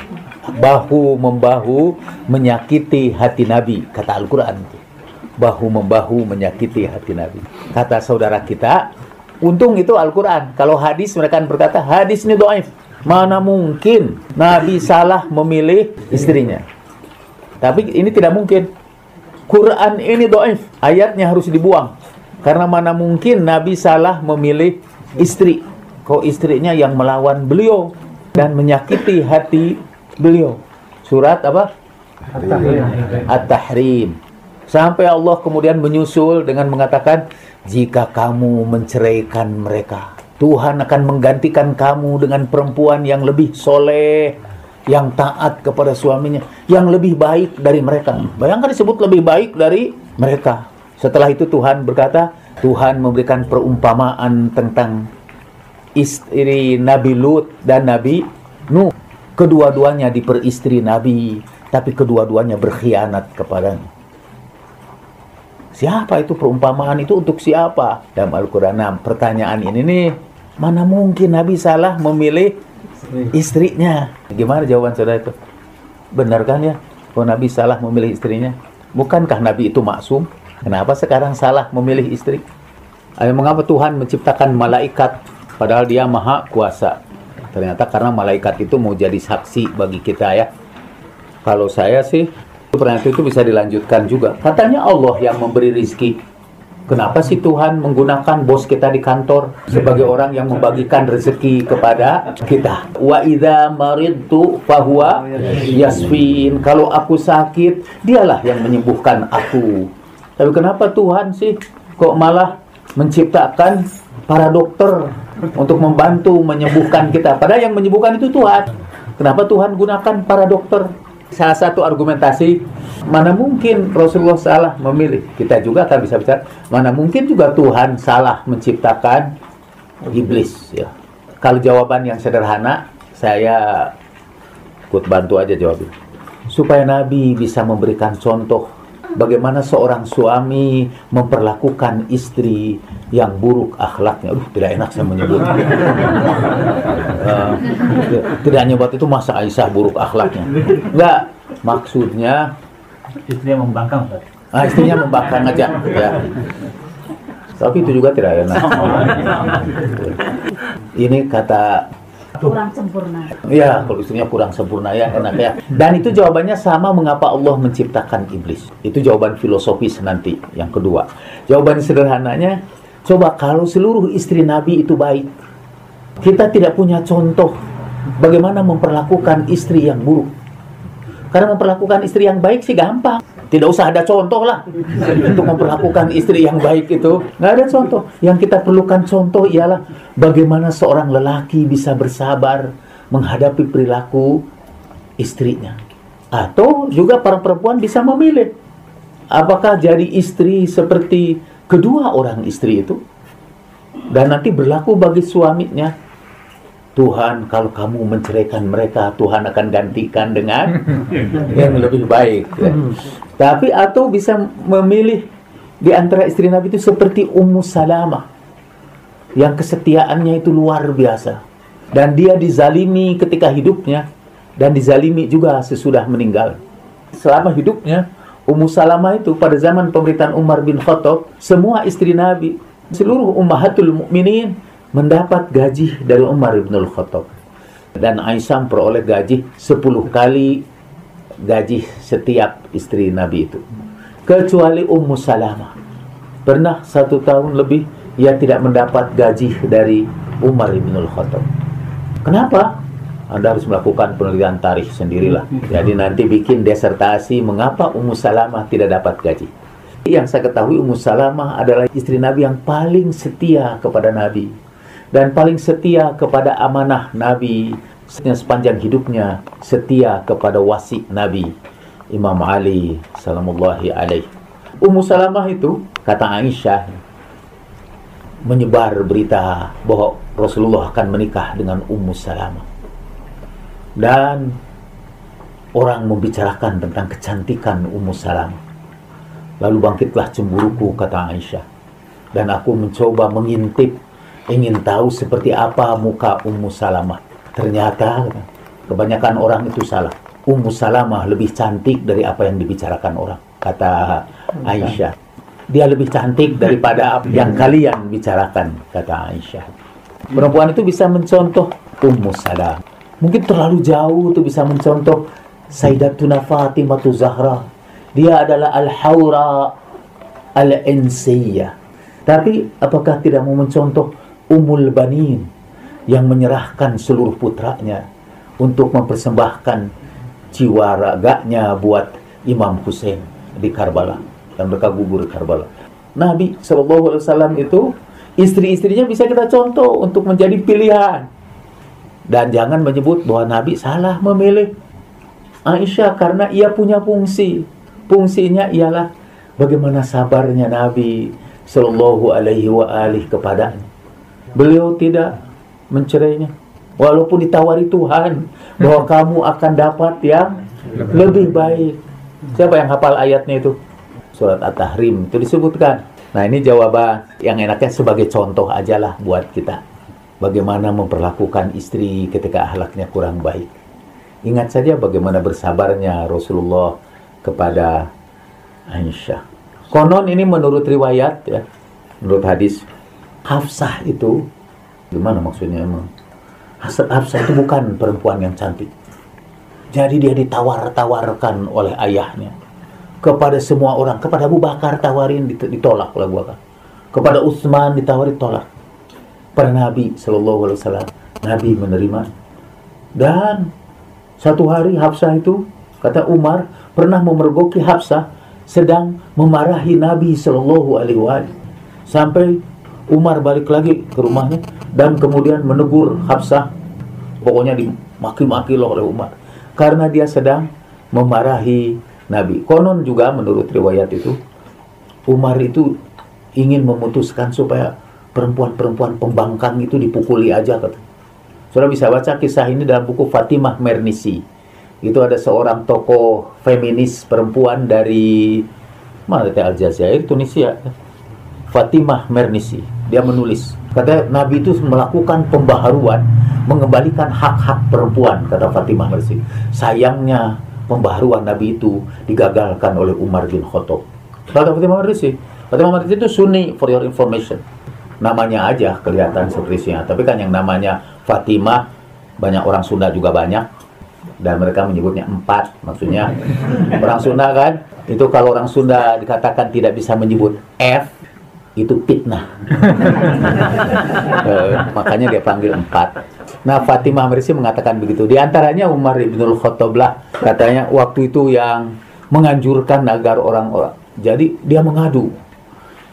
Bahu membahu menyakiti hati Nabi kata Al-Quran bahu membahu menyakiti hati Nabi. Kata saudara kita Untung itu Al-Quran. Kalau hadis mereka berkata, hadis ini do'if. Mana mungkin Nabi salah memilih istrinya. Tapi ini tidak mungkin. Quran ini do'if. Ayatnya harus dibuang. Karena mana mungkin Nabi salah memilih istri. Kok istrinya yang melawan beliau. dan menyakiti hati beliau. Surat apa? At-Tahrim. Sampai Allah kemudian menyusul dengan mengatakan, jika kamu menceraikan mereka, Tuhan akan menggantikan kamu dengan perempuan yang lebih soleh, yang taat kepada suaminya, yang lebih baik dari mereka. Bayangkan disebut lebih baik dari mereka. Setelah itu Tuhan berkata, Tuhan memberikan perumpamaan tentang istri Nabi Lut dan Nabi Nuh. Kedua-duanya diperistri Nabi, tapi kedua-duanya berkhianat kepadanya. Siapa itu perumpamaan itu untuk siapa? Dalam Al-Quran, nah, pertanyaan ini nih, mana mungkin Nabi salah memilih istrinya? Gimana jawaban saudara itu? Benar kan ya? Kalau Nabi salah memilih istrinya? Bukankah Nabi itu maksum? Kenapa sekarang salah memilih istri? Ayo, mengapa Tuhan menciptakan malaikat padahal dia maha kuasa? Ternyata karena malaikat itu mau jadi saksi bagi kita ya. Kalau saya sih Pertanyaan itu bisa dilanjutkan juga. Katanya Allah yang memberi rizki. Kenapa sih Tuhan menggunakan bos kita di kantor sebagai orang yang membagikan rezeki kepada kita? Wa idza maridtu fahuwa yasfin. Kalau aku sakit, dialah yang menyembuhkan aku. Tapi kenapa Tuhan sih kok malah menciptakan para dokter untuk membantu menyembuhkan kita? Padahal yang menyembuhkan itu Tuhan. Kenapa Tuhan gunakan para dokter? Salah satu argumentasi mana mungkin Rasulullah salah memilih. Kita juga akan bisa bicara mana mungkin juga Tuhan salah menciptakan iblis ya. Kalau jawaban yang sederhana saya ikut bantu aja jawabnya. Supaya Nabi bisa memberikan contoh bagaimana seorang suami memperlakukan istri yang buruk akhlaknya. Aduh, tidak enak saya menyebut. uh, tidak nyebut itu masa Aisyah buruk akhlaknya. Enggak, maksudnya istrinya membangkang. Ah, istrinya membangkang aja, ya. Tapi itu juga tidak enak. Ini kata kurang sempurna. Iya, kalau istrinya kurang sempurna ya enak ya. Dan itu jawabannya sama mengapa Allah menciptakan iblis. Itu jawaban filosofis nanti yang kedua. Jawaban sederhananya, coba kalau seluruh istri Nabi itu baik, kita tidak punya contoh bagaimana memperlakukan istri yang buruk. Karena memperlakukan istri yang baik sih gampang. Tidak usah ada contoh lah untuk memperlakukan istri yang baik itu. Nggak ada contoh. Yang kita perlukan contoh ialah bagaimana seorang lelaki bisa bersabar menghadapi perilaku istrinya. Atau juga para perempuan bisa memilih. Apakah jadi istri seperti kedua orang istri itu? Dan nanti berlaku bagi suaminya Tuhan kalau kamu menceraikan mereka Tuhan akan gantikan dengan yang lebih baik ya. tapi atau bisa memilih di antara istri Nabi itu seperti Ummu Salamah yang kesetiaannya itu luar biasa. Dan dia dizalimi ketika hidupnya dan dizalimi juga sesudah meninggal. Selama hidupnya Ummu Salamah itu pada zaman pemerintahan Umar bin Khattab semua istri Nabi seluruh ummahatul mukminin mendapat gaji dari Umar bin Khattab. Dan Aisyah peroleh gaji 10 kali gaji setiap istri Nabi itu. Kecuali Ummu Salamah. Pernah satu tahun lebih ia tidak mendapat gaji dari Umar bin Khattab. Kenapa? Anda harus melakukan penelitian tarikh sendirilah. Jadi nanti bikin desertasi mengapa Ummu Salamah tidak dapat gaji. Yang saya ketahui Ummu Salamah adalah istri Nabi yang paling setia kepada Nabi dan paling setia kepada amanah Nabi sepanjang hidupnya setia kepada wasi Nabi Imam Ali salamullahi alaih. Ummu Salamah itu kata Aisyah menyebar berita bahwa Rasulullah akan menikah dengan Ummu Salamah. Dan orang membicarakan tentang kecantikan Ummu Salamah. Lalu bangkitlah cemburuku kata Aisyah. Dan aku mencoba mengintip ingin tahu seperti apa muka Ummu Salamah. Ternyata kebanyakan orang itu salah. Ummu Salamah lebih cantik dari apa yang dibicarakan orang, kata Aisyah. Dia lebih cantik daripada apa yang kalian bicarakan, kata Aisyah. Perempuan itu bisa mencontoh Ummu Salamah. Mungkin terlalu jauh itu bisa mencontoh Sayyidatuna Fatimah Zahra. Dia adalah Al-Hawra Al-Insiyah. Tapi apakah tidak mau mencontoh Umul Banin yang menyerahkan seluruh putranya untuk mempersembahkan jiwa raganya buat Imam Hussein di Karbala dan mereka gugur di Karbala. Nabi Wasallam itu istri-istrinya bisa kita contoh untuk menjadi pilihan dan jangan menyebut bahwa Nabi salah memilih Aisyah karena ia punya fungsi. Fungsinya ialah bagaimana sabarnya Nabi Shallallahu Alaihi wa alihi kepadanya. Beliau tidak mencerainya, walaupun ditawari Tuhan bahwa kamu akan dapat yang lebih baik. Siapa yang hafal ayatnya itu? Surat At-Tahrim itu disebutkan. Nah ini jawaban yang enaknya sebagai contoh aja lah buat kita. Bagaimana memperlakukan istri ketika ahlaknya kurang baik. Ingat saja bagaimana bersabarnya Rasulullah kepada Aisyah. Konon ini menurut riwayat ya, menurut hadis Hafsah itu gimana maksudnya emang? Hafsah itu bukan perempuan yang cantik. Jadi dia ditawar-tawarkan oleh ayahnya kepada semua orang, kepada Abu Bakar tawarin ditolak oleh Abu Bakar. Kepada Utsman ditawari tolak. Pada Nabi Shallallahu Alaihi Wasallam, Nabi menerima dan satu hari Hafsah itu, kata Umar, pernah memergoki Hafsah sedang memarahi Nabi Shallallahu Alaihi Wasallam. Sampai Umar balik lagi ke rumahnya dan kemudian menegur Hafsah. Pokoknya dimaki-maki loh oleh Umar. Karena dia sedang memarahi Nabi. Konon juga menurut riwayat itu, Umar itu ingin memutuskan supaya perempuan-perempuan pembangkang itu dipukuli aja kata. Saudara bisa baca kisah ini dalam buku Fatimah Mernisi. Itu ada seorang tokoh feminis perempuan dari mana Aljazair, Tunisia. Fatimah Mernisi. Dia menulis, kata Nabi itu melakukan pembaharuan, mengembalikan hak-hak perempuan, kata Fatimah Mernisi. Sayangnya pembaharuan Nabi itu digagalkan oleh Umar bin Khattab. Kata Fatimah Mernisi, Fatimah Mernisi itu Sunni for your information namanya aja kelihatan sepertinya. Tapi kan yang namanya Fatimah banyak orang Sunda juga banyak dan mereka menyebutnya empat maksudnya orang Sunda kan itu kalau orang Sunda dikatakan tidak bisa menyebut F itu fitnah e, makanya dia panggil empat nah Fatimah Merisi mengatakan begitu di antaranya Umar bin Khattab lah katanya waktu itu yang menganjurkan agar orang-orang jadi dia mengadu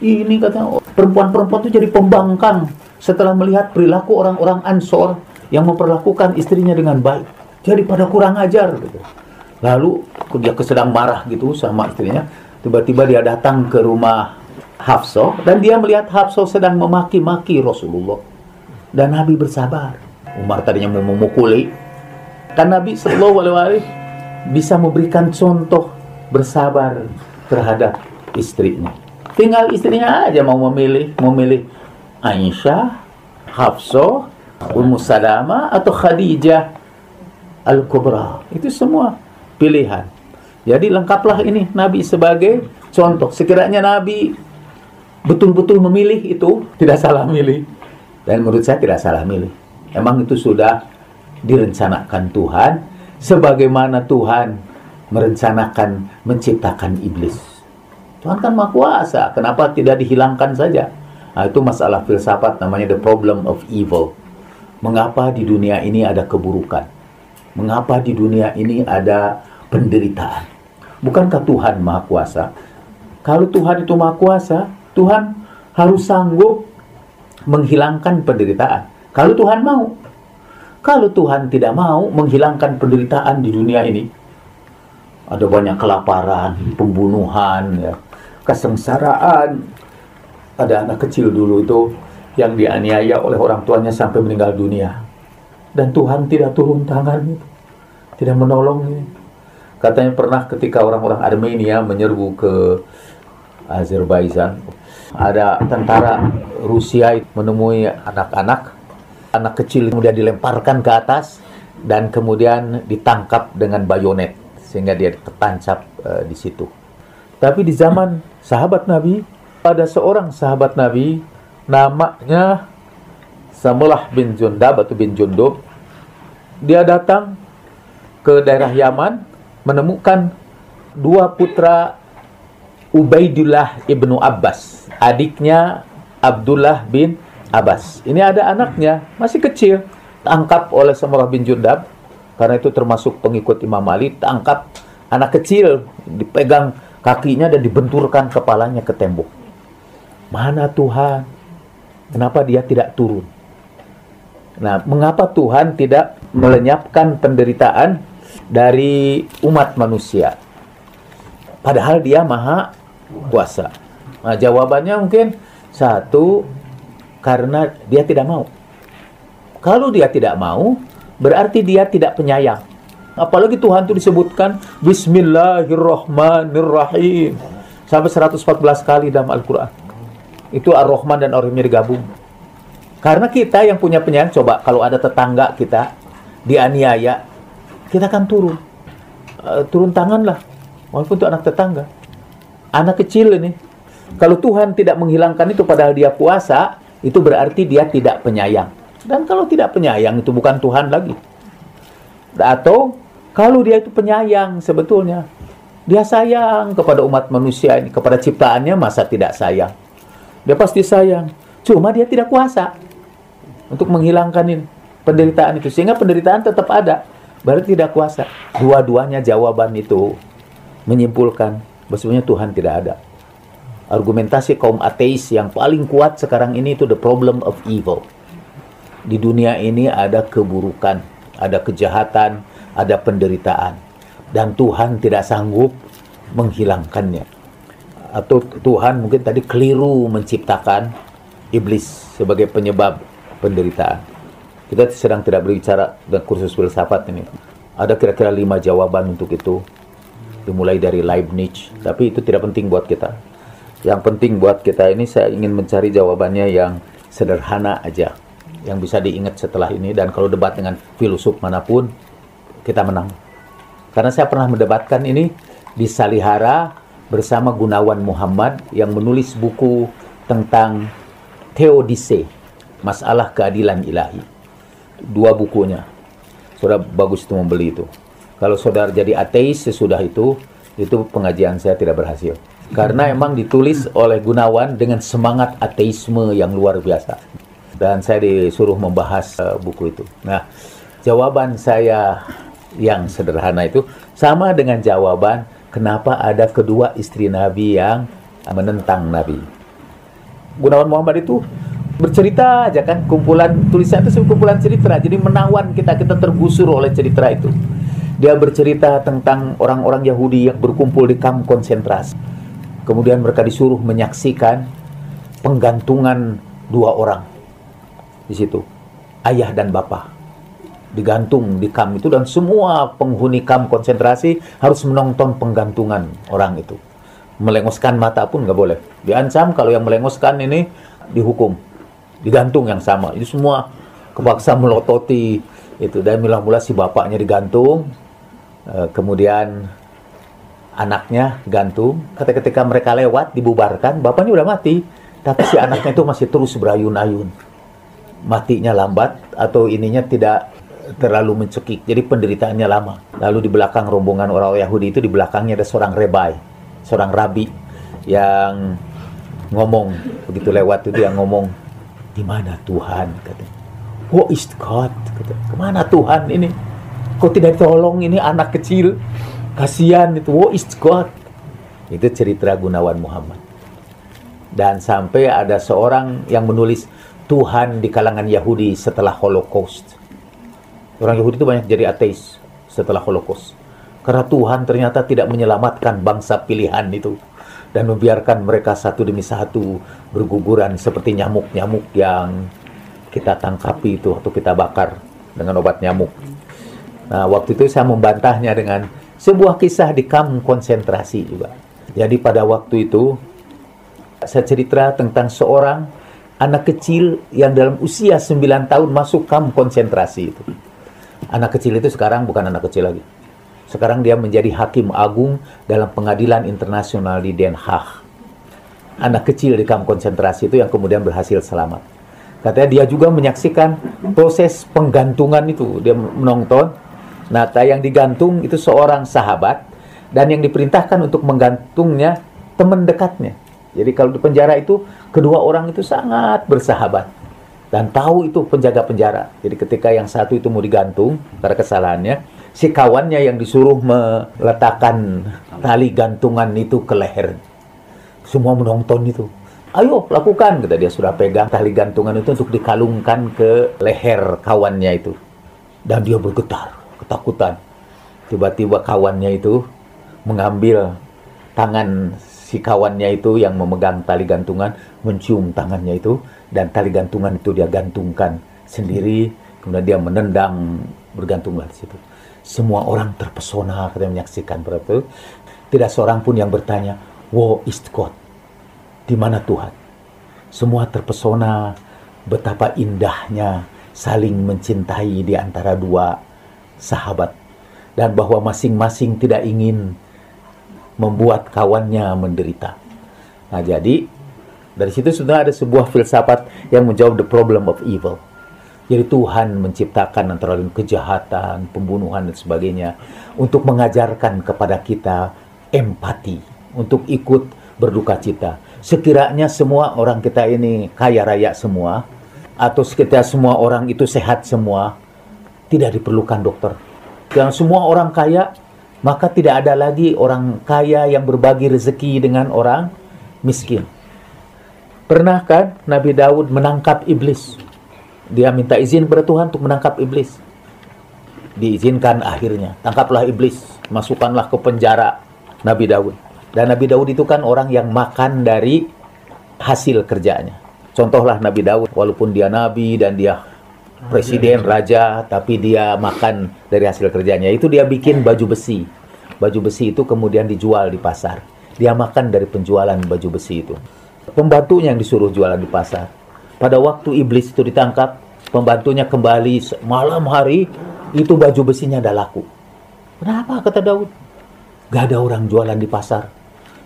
ini katanya perempuan-perempuan itu jadi pembangkang setelah melihat perilaku orang-orang Ansor yang memperlakukan istrinya dengan baik. Jadi pada kurang ajar gitu. Lalu dia sedang marah gitu sama istrinya. Tiba-tiba dia datang ke rumah Hafsah dan dia melihat Hafsah sedang memaki-maki Rasulullah. Dan Nabi bersabar. Umar tadinya mau memukuli. Kan Nabi Shallallahu Alaihi bisa memberikan contoh bersabar terhadap istrinya. Tinggal istrinya aja mau memilih, memilih Aisyah, Hafsah, Ummu Salama atau Khadijah Al-Kubra. Itu semua pilihan. Jadi lengkaplah ini Nabi sebagai contoh. Sekiranya Nabi betul-betul memilih itu tidak salah milih. Dan menurut saya tidak salah milih. Emang itu sudah direncanakan Tuhan sebagaimana Tuhan merencanakan menciptakan iblis. Tuhan kan maha kuasa, kenapa tidak dihilangkan saja? Nah, itu masalah filsafat namanya the problem of evil. Mengapa di dunia ini ada keburukan? Mengapa di dunia ini ada penderitaan? Bukankah Tuhan maha kuasa? Kalau Tuhan itu maha kuasa, Tuhan harus sanggup menghilangkan penderitaan. Kalau Tuhan mau. Kalau Tuhan tidak mau menghilangkan penderitaan di dunia ini, ada banyak kelaparan, pembunuhan, ya, kesengsaraan. Ada anak kecil dulu itu yang dianiaya oleh orang tuanya sampai meninggal dunia. Dan Tuhan tidak turun tangan, tidak menolong. Katanya pernah ketika orang-orang Armenia menyerbu ke Azerbaijan, ada tentara Rusia menemui anak-anak, anak kecil kemudian dilemparkan ke atas dan kemudian ditangkap dengan bayonet sehingga dia tertancap uh, di situ. Tapi di zaman sahabat Nabi, ada seorang sahabat Nabi namanya Samulah bin Jundab atau bin Jundub. Dia datang ke daerah Yaman menemukan dua putra Ubaidullah ibnu Abbas, adiknya Abdullah bin Abbas. Ini ada anaknya, masih kecil, tangkap oleh Samulah bin Jundab. Karena itu termasuk pengikut Imam Ali, tangkap anak kecil, dipegang kakinya dan dibenturkan kepalanya ke tembok. Mana Tuhan? Kenapa dia tidak turun? Nah, mengapa Tuhan tidak melenyapkan penderitaan dari umat manusia? Padahal dia maha kuasa. Nah, jawabannya mungkin satu, karena dia tidak mau. Kalau dia tidak mau, berarti dia tidak penyayang. Apalagi Tuhan itu disebutkan Bismillahirrahmanirrahim sampai 114 kali dalam Al-Quran. Itu Ar-Rahman dan Ar-Rahim digabung. Karena kita yang punya penyayang, coba kalau ada tetangga kita dianiaya, kita akan turun. Uh, turun tangan lah. Walaupun itu anak tetangga. Anak kecil ini. Kalau Tuhan tidak menghilangkan itu padahal dia puasa, itu berarti dia tidak penyayang. Dan kalau tidak penyayang itu bukan Tuhan lagi. Atau kalau dia itu penyayang sebetulnya. Dia sayang kepada umat manusia ini, kepada ciptaannya masa tidak sayang. Dia pasti sayang. Cuma dia tidak kuasa untuk menghilangkan ini, penderitaan itu. Sehingga penderitaan tetap ada. Berarti tidak kuasa. Dua-duanya jawaban itu menyimpulkan bahwasanya Tuhan tidak ada. Argumentasi kaum ateis yang paling kuat sekarang ini itu the problem of evil di dunia ini ada keburukan, ada kejahatan, ada penderitaan. Dan Tuhan tidak sanggup menghilangkannya. Atau Tuhan mungkin tadi keliru menciptakan iblis sebagai penyebab penderitaan. Kita sedang tidak berbicara dengan kursus filsafat ini. Ada kira-kira lima jawaban untuk itu. Dimulai dari Leibniz, tapi itu tidak penting buat kita. Yang penting buat kita ini saya ingin mencari jawabannya yang sederhana aja yang bisa diingat setelah ini dan kalau debat dengan filosof mana pun kita menang. Karena saya pernah mendebatkan ini di Salihara bersama Gunawan Muhammad yang menulis buku tentang Theodise, Masalah Keadilan Ilahi. Dua bukunya. Saudara bagus itu membeli itu. Kalau saudara jadi ateis sesudah itu, itu pengajian saya tidak berhasil. Karena emang ditulis oleh Gunawan dengan semangat ateisme yang luar biasa dan saya disuruh membahas uh, buku itu. Nah, jawaban saya yang sederhana itu sama dengan jawaban kenapa ada kedua istri Nabi yang menentang Nabi. Gunawan Muhammad itu bercerita aja kan kumpulan tulisan itu kumpulan cerita jadi menawan kita kita tergusur oleh cerita itu dia bercerita tentang orang-orang Yahudi yang berkumpul di kamp konsentrasi. Kemudian mereka disuruh menyaksikan penggantungan dua orang di situ ayah dan bapak digantung di kam itu dan semua penghuni kam konsentrasi harus menonton penggantungan orang itu. Melengoskan mata pun nggak boleh. Diancam kalau yang melengoskan ini dihukum digantung yang sama. Itu semua kepaksa melototi itu. Dan mula-mula si bapaknya digantung kemudian anaknya gantung ketika mereka lewat dibubarkan bapaknya udah mati tapi si anaknya itu masih terus berayun-ayun matinya lambat atau ininya tidak terlalu mencekik. Jadi penderitaannya lama. Lalu di belakang rombongan orang Yahudi itu di belakangnya ada seorang rebai, seorang rabi yang ngomong begitu lewat itu yang ngomong di mana Tuhan kata. What is God? Kata. Ke mana Tuhan ini? Kok tidak tolong ini anak kecil? Kasihan itu. What is God? Itu cerita Gunawan Muhammad. Dan sampai ada seorang yang menulis Tuhan di kalangan Yahudi setelah Holocaust. Orang Yahudi itu banyak jadi ateis setelah Holocaust. Karena Tuhan ternyata tidak menyelamatkan bangsa pilihan itu dan membiarkan mereka satu demi satu berguguran seperti nyamuk-nyamuk yang kita tangkapi itu atau kita bakar dengan obat nyamuk. Nah, waktu itu saya membantahnya dengan sebuah kisah di kamp konsentrasi juga. Jadi pada waktu itu saya cerita tentang seorang anak kecil yang dalam usia 9 tahun masuk kamp konsentrasi itu. Anak kecil itu sekarang bukan anak kecil lagi. Sekarang dia menjadi hakim agung dalam pengadilan internasional di Den Haag. Anak kecil di kamp konsentrasi itu yang kemudian berhasil selamat. Katanya dia juga menyaksikan proses penggantungan itu. Dia menonton. Nah, yang digantung itu seorang sahabat dan yang diperintahkan untuk menggantungnya teman dekatnya. Jadi kalau di penjara itu kedua orang itu sangat bersahabat dan tahu itu penjaga penjara. Jadi ketika yang satu itu mau digantung karena kesalahannya, si kawannya yang disuruh meletakkan tali gantungan itu ke leher. Semua menonton itu. Ayo lakukan, kata dia sudah pegang tali gantungan itu untuk dikalungkan ke leher kawannya itu. Dan dia bergetar, ketakutan. Tiba-tiba kawannya itu mengambil tangan si kawannya itu yang memegang tali gantungan, mencium tangannya itu, dan tali gantungan itu dia gantungkan sendiri, kemudian dia menendang bergantunglah di situ. Semua orang terpesona ketika menyaksikan itu. Tidak seorang pun yang bertanya, Wo is God? Di mana Tuhan? Semua terpesona betapa indahnya saling mencintai di antara dua sahabat dan bahwa masing-masing tidak ingin membuat kawannya menderita. Nah, jadi dari situ sudah ada sebuah filsafat yang menjawab the problem of evil. Jadi Tuhan menciptakan antara lain kejahatan, pembunuhan dan sebagainya untuk mengajarkan kepada kita empati, untuk ikut berduka cita. Sekiranya semua orang kita ini kaya raya semua atau sekitar semua orang itu sehat semua, tidak diperlukan dokter. Yang semua orang kaya, maka tidak ada lagi orang kaya yang berbagi rezeki dengan orang miskin. Pernah kan Nabi Daud menangkap iblis? Dia minta izin kepada Tuhan untuk menangkap iblis. Diizinkan akhirnya. Tangkaplah iblis, masukkanlah ke penjara Nabi Daud. Dan Nabi Daud itu kan orang yang makan dari hasil kerjanya. Contohlah Nabi Daud, walaupun dia nabi dan dia presiden, raja, tapi dia makan dari hasil kerjanya. Itu dia bikin baju besi. Baju besi itu kemudian dijual di pasar. Dia makan dari penjualan baju besi itu. Pembantunya yang disuruh jualan di pasar pada waktu iblis itu ditangkap, pembantunya kembali malam hari, itu baju besinya ada laku. Kenapa kata Daud? Gak ada orang jualan di pasar.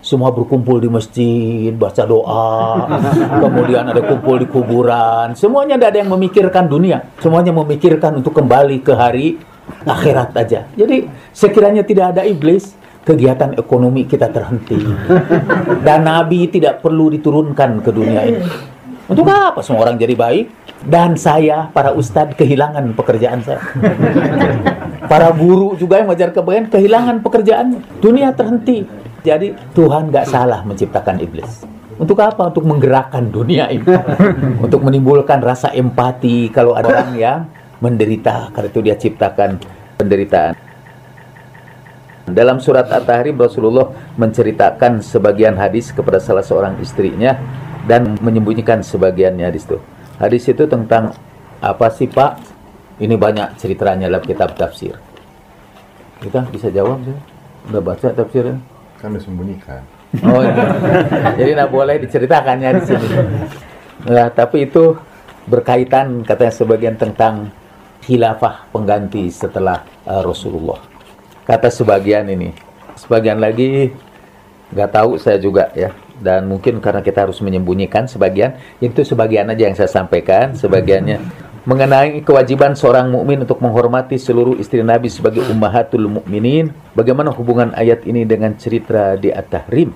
Semua berkumpul di masjid, baca doa, kemudian ada kumpul di kuburan. Semuanya tidak ada yang memikirkan dunia. Semuanya memikirkan untuk kembali ke hari akhirat aja. Jadi sekiranya tidak ada iblis, kegiatan ekonomi kita terhenti. Dan Nabi tidak perlu diturunkan ke dunia ini. Untuk apa semua orang jadi baik? Dan saya, para ustadz, kehilangan pekerjaan saya. para guru juga yang mengajar kebaikan, kehilangan pekerjaan. Dunia terhenti. Jadi Tuhan gak salah menciptakan iblis. Untuk apa? Untuk menggerakkan dunia ini. Untuk menimbulkan rasa empati kalau ada orang yang menderita. Karena itu dia ciptakan penderitaan. Dalam surat At-Tahrim Rasulullah menceritakan sebagian hadis kepada salah seorang istrinya dan menyembunyikan sebagiannya di situ. Hadis itu tentang apa sih Pak? Ini banyak ceritanya dalam kitab tafsir. Kita bisa jawab sih? Udah baca tafsirnya? Kan disembunyikan. Oh iya. Jadi nggak boleh diceritakannya di sini. Nah, tapi itu berkaitan katanya sebagian tentang khilafah pengganti setelah uh, Rasulullah. Kata sebagian ini. Sebagian lagi nggak tahu saya juga ya dan mungkin karena kita harus menyembunyikan sebagian itu sebagian aja yang saya sampaikan sebagiannya mengenai kewajiban seorang mukmin untuk menghormati seluruh istri Nabi sebagai ummahatul mukminin bagaimana hubungan ayat ini dengan cerita di At-Tahrim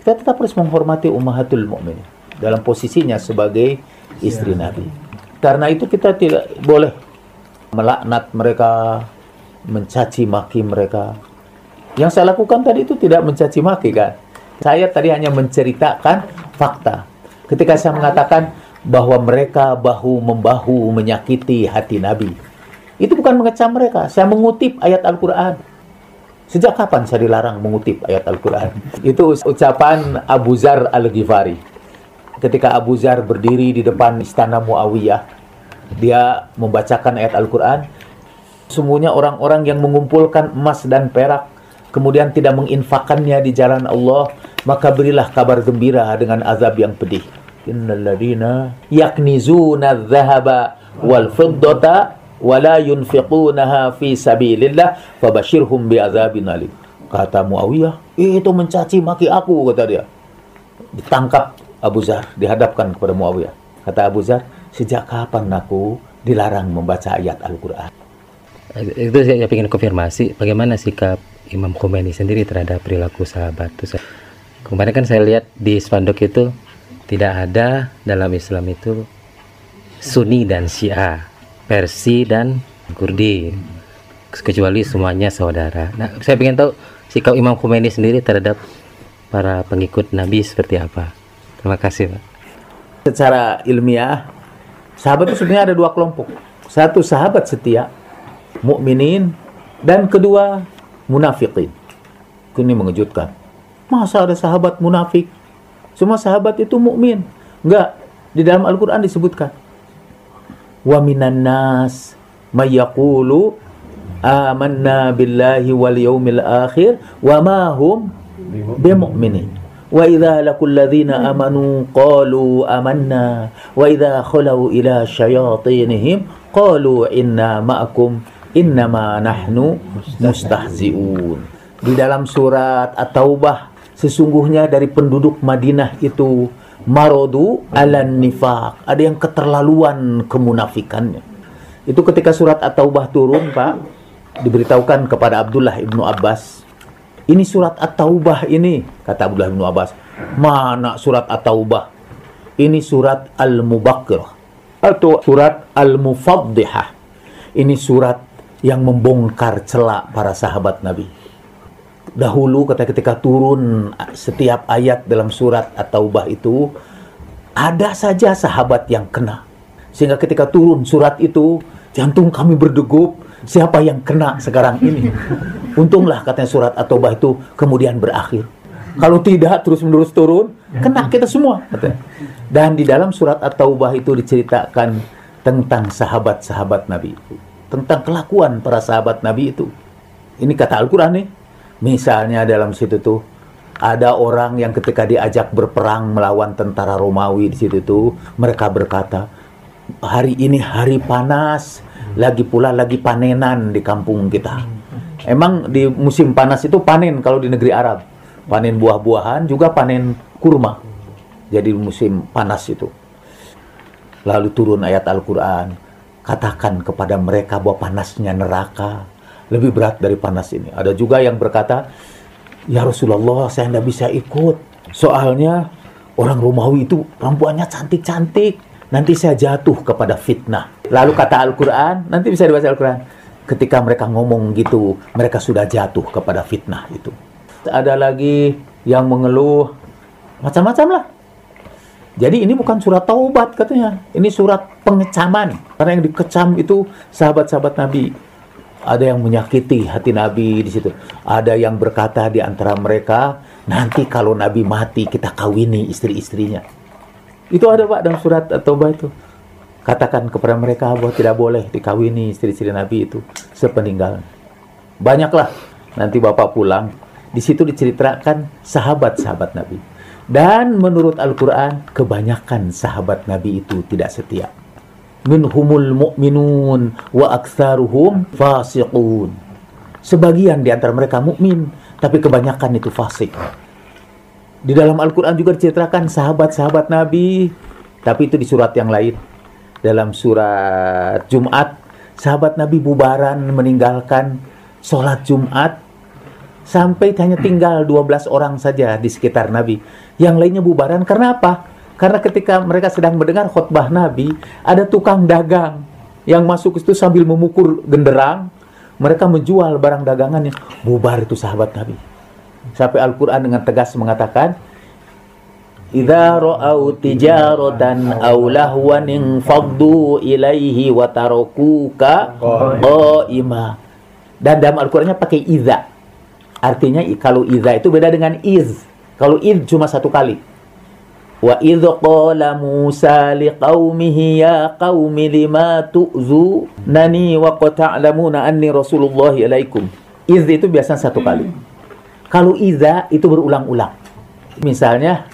kita tetap harus menghormati ummahatul mukminin dalam posisinya sebagai istri Nabi. Karena itu kita tidak boleh melaknat mereka mencaci maki mereka. Yang saya lakukan tadi itu tidak mencaci maki kan saya tadi hanya menceritakan fakta. Ketika saya mengatakan bahwa mereka bahu-membahu menyakiti hati Nabi. Itu bukan mengecam mereka. Saya mengutip ayat Al-Quran. Sejak kapan saya dilarang mengutip ayat Al-Quran? Itu ucapan Abu Zar Al-Ghifari. Ketika Abu Zar berdiri di depan istana Muawiyah, dia membacakan ayat Al-Quran. Semuanya orang-orang yang mengumpulkan emas dan perak, kemudian tidak menginfakannya di jalan Allah, maka berilah kabar gembira dengan azab yang pedih. Innalladzina yaknizuna adh-dhahaba wal fiddata wa la yunfiqunaha fi sabilillah fabashirhum bi'adzabin alim. Kata Muawiyah, itu mencaci maki aku kata dia. Ditangkap Abu Zar, dihadapkan kepada Muawiyah. Kata Abu Zar, sejak kapan aku dilarang membaca ayat Al-Qur'an? Itu saya ingin konfirmasi, bagaimana sikap Imam Khomeini sendiri terhadap perilaku sahabat itu? Kemarin kan saya lihat di spanduk itu tidak ada dalam Islam itu Sunni dan Syiah, Persi dan Kurdi. kecuali semuanya saudara. Nah, saya ingin tahu sikap Imam Khomeini sendiri terhadap para pengikut Nabi seperti apa. Terima kasih, Pak. Secara ilmiah, sahabat itu sebenarnya ada dua kelompok. Satu sahabat setia, mukminin, dan kedua munafikin. Ini mengejutkan. Masa ada sahabat munafik? Semua sahabat itu mukmin. Enggak. Di dalam Al-Qur'an disebutkan. Wa minan nas may yaqulu amanna billahi wal yaumil akhir wa ma hum bimu'minin. Wa idza laqul ladzina amanu qalu amanna wa idza khalu ila syayatinihim qalu inna ma'akum innama nahnu mustahzi'un. Di dalam surat At-Taubah sesungguhnya dari penduduk Madinah itu marodu alan nifak ada yang keterlaluan kemunafikannya. Itu ketika surat At-Taubah turun Pak diberitahukan kepada Abdullah ibnu Abbas ini surat At-Taubah ini kata Abdullah ibnu Abbas mana surat At-Taubah? Ini surat Al-Mubakkirah. Atau surat Al-Mufaddihah. Ini surat yang membongkar celak para sahabat Nabi dahulu kata ketika turun setiap ayat dalam surat At-Taubah itu ada saja sahabat yang kena. Sehingga ketika turun surat itu jantung kami berdegup, siapa yang kena sekarang ini? Untunglah katanya surat At-Taubah itu kemudian berakhir. Kalau tidak terus-menerus turun, kena kita semua katanya. Dan di dalam surat At-Taubah itu diceritakan tentang sahabat-sahabat Nabi itu, tentang kelakuan para sahabat Nabi itu. Ini kata Al-Qur'an nih Misalnya dalam situ tuh ada orang yang ketika diajak berperang melawan tentara Romawi di situ tuh mereka berkata hari ini hari panas lagi pula lagi panenan di kampung kita. Emang di musim panas itu panen kalau di negeri Arab. Panen buah-buahan juga panen kurma. Jadi musim panas itu. Lalu turun ayat Al-Qur'an, katakan kepada mereka bahwa panasnya neraka lebih berat dari panas ini. Ada juga yang berkata, ya Rasulullah saya tidak bisa ikut. Soalnya orang Romawi itu perempuannya cantik-cantik. Nanti saya jatuh kepada fitnah. Lalu kata Al-Quran, nanti bisa dibaca Al-Quran. Ketika mereka ngomong gitu, mereka sudah jatuh kepada fitnah itu. Ada lagi yang mengeluh, macam-macam lah. Jadi ini bukan surat taubat katanya. Ini surat pengecaman. Karena yang dikecam itu sahabat-sahabat Nabi ada yang menyakiti hati Nabi di situ. Ada yang berkata di antara mereka, nanti kalau Nabi mati kita kawini istri-istrinya. Itu ada Pak dalam surat At-Taubah itu. Katakan kepada mereka bahwa tidak boleh dikawini istri-istri Nabi itu sepeninggal. Banyaklah nanti Bapak pulang, di situ diceritakan sahabat-sahabat Nabi. Dan menurut Al-Quran, kebanyakan sahabat Nabi itu tidak setia minhumul mu'minun wa aktsaruhum fasiqun. Sebagian di antara mereka mukmin, tapi kebanyakan itu fasik. Di dalam Al-Qur'an juga diceritakan sahabat-sahabat Nabi, tapi itu di surat yang lain. Dalam surat Jumat, sahabat Nabi bubaran meninggalkan sholat Jumat sampai hanya tinggal 12 orang saja di sekitar Nabi. Yang lainnya bubaran karena apa? Karena ketika mereka sedang mendengar khutbah Nabi, ada tukang dagang yang masuk itu sambil memukul genderang. Mereka menjual barang dagangannya. Bubar itu sahabat Nabi. Sampai Al-Quran dengan tegas mengatakan, Idza ra'au tijaratan aw lahwan faddu ilaihi wa tarakuka qaima. Dan dalam Al-Qur'annya pakai idza. Artinya kalau idza itu beda dengan iz. Kalau iz cuma satu kali. Qala Musa liqaumihi ya qaumi lima tu'zu nani wa qad ta'lamuna anni Rasulullah ilaikum. Idh itu biasanya satu kali. Kalau idza itu berulang-ulang. Misalnya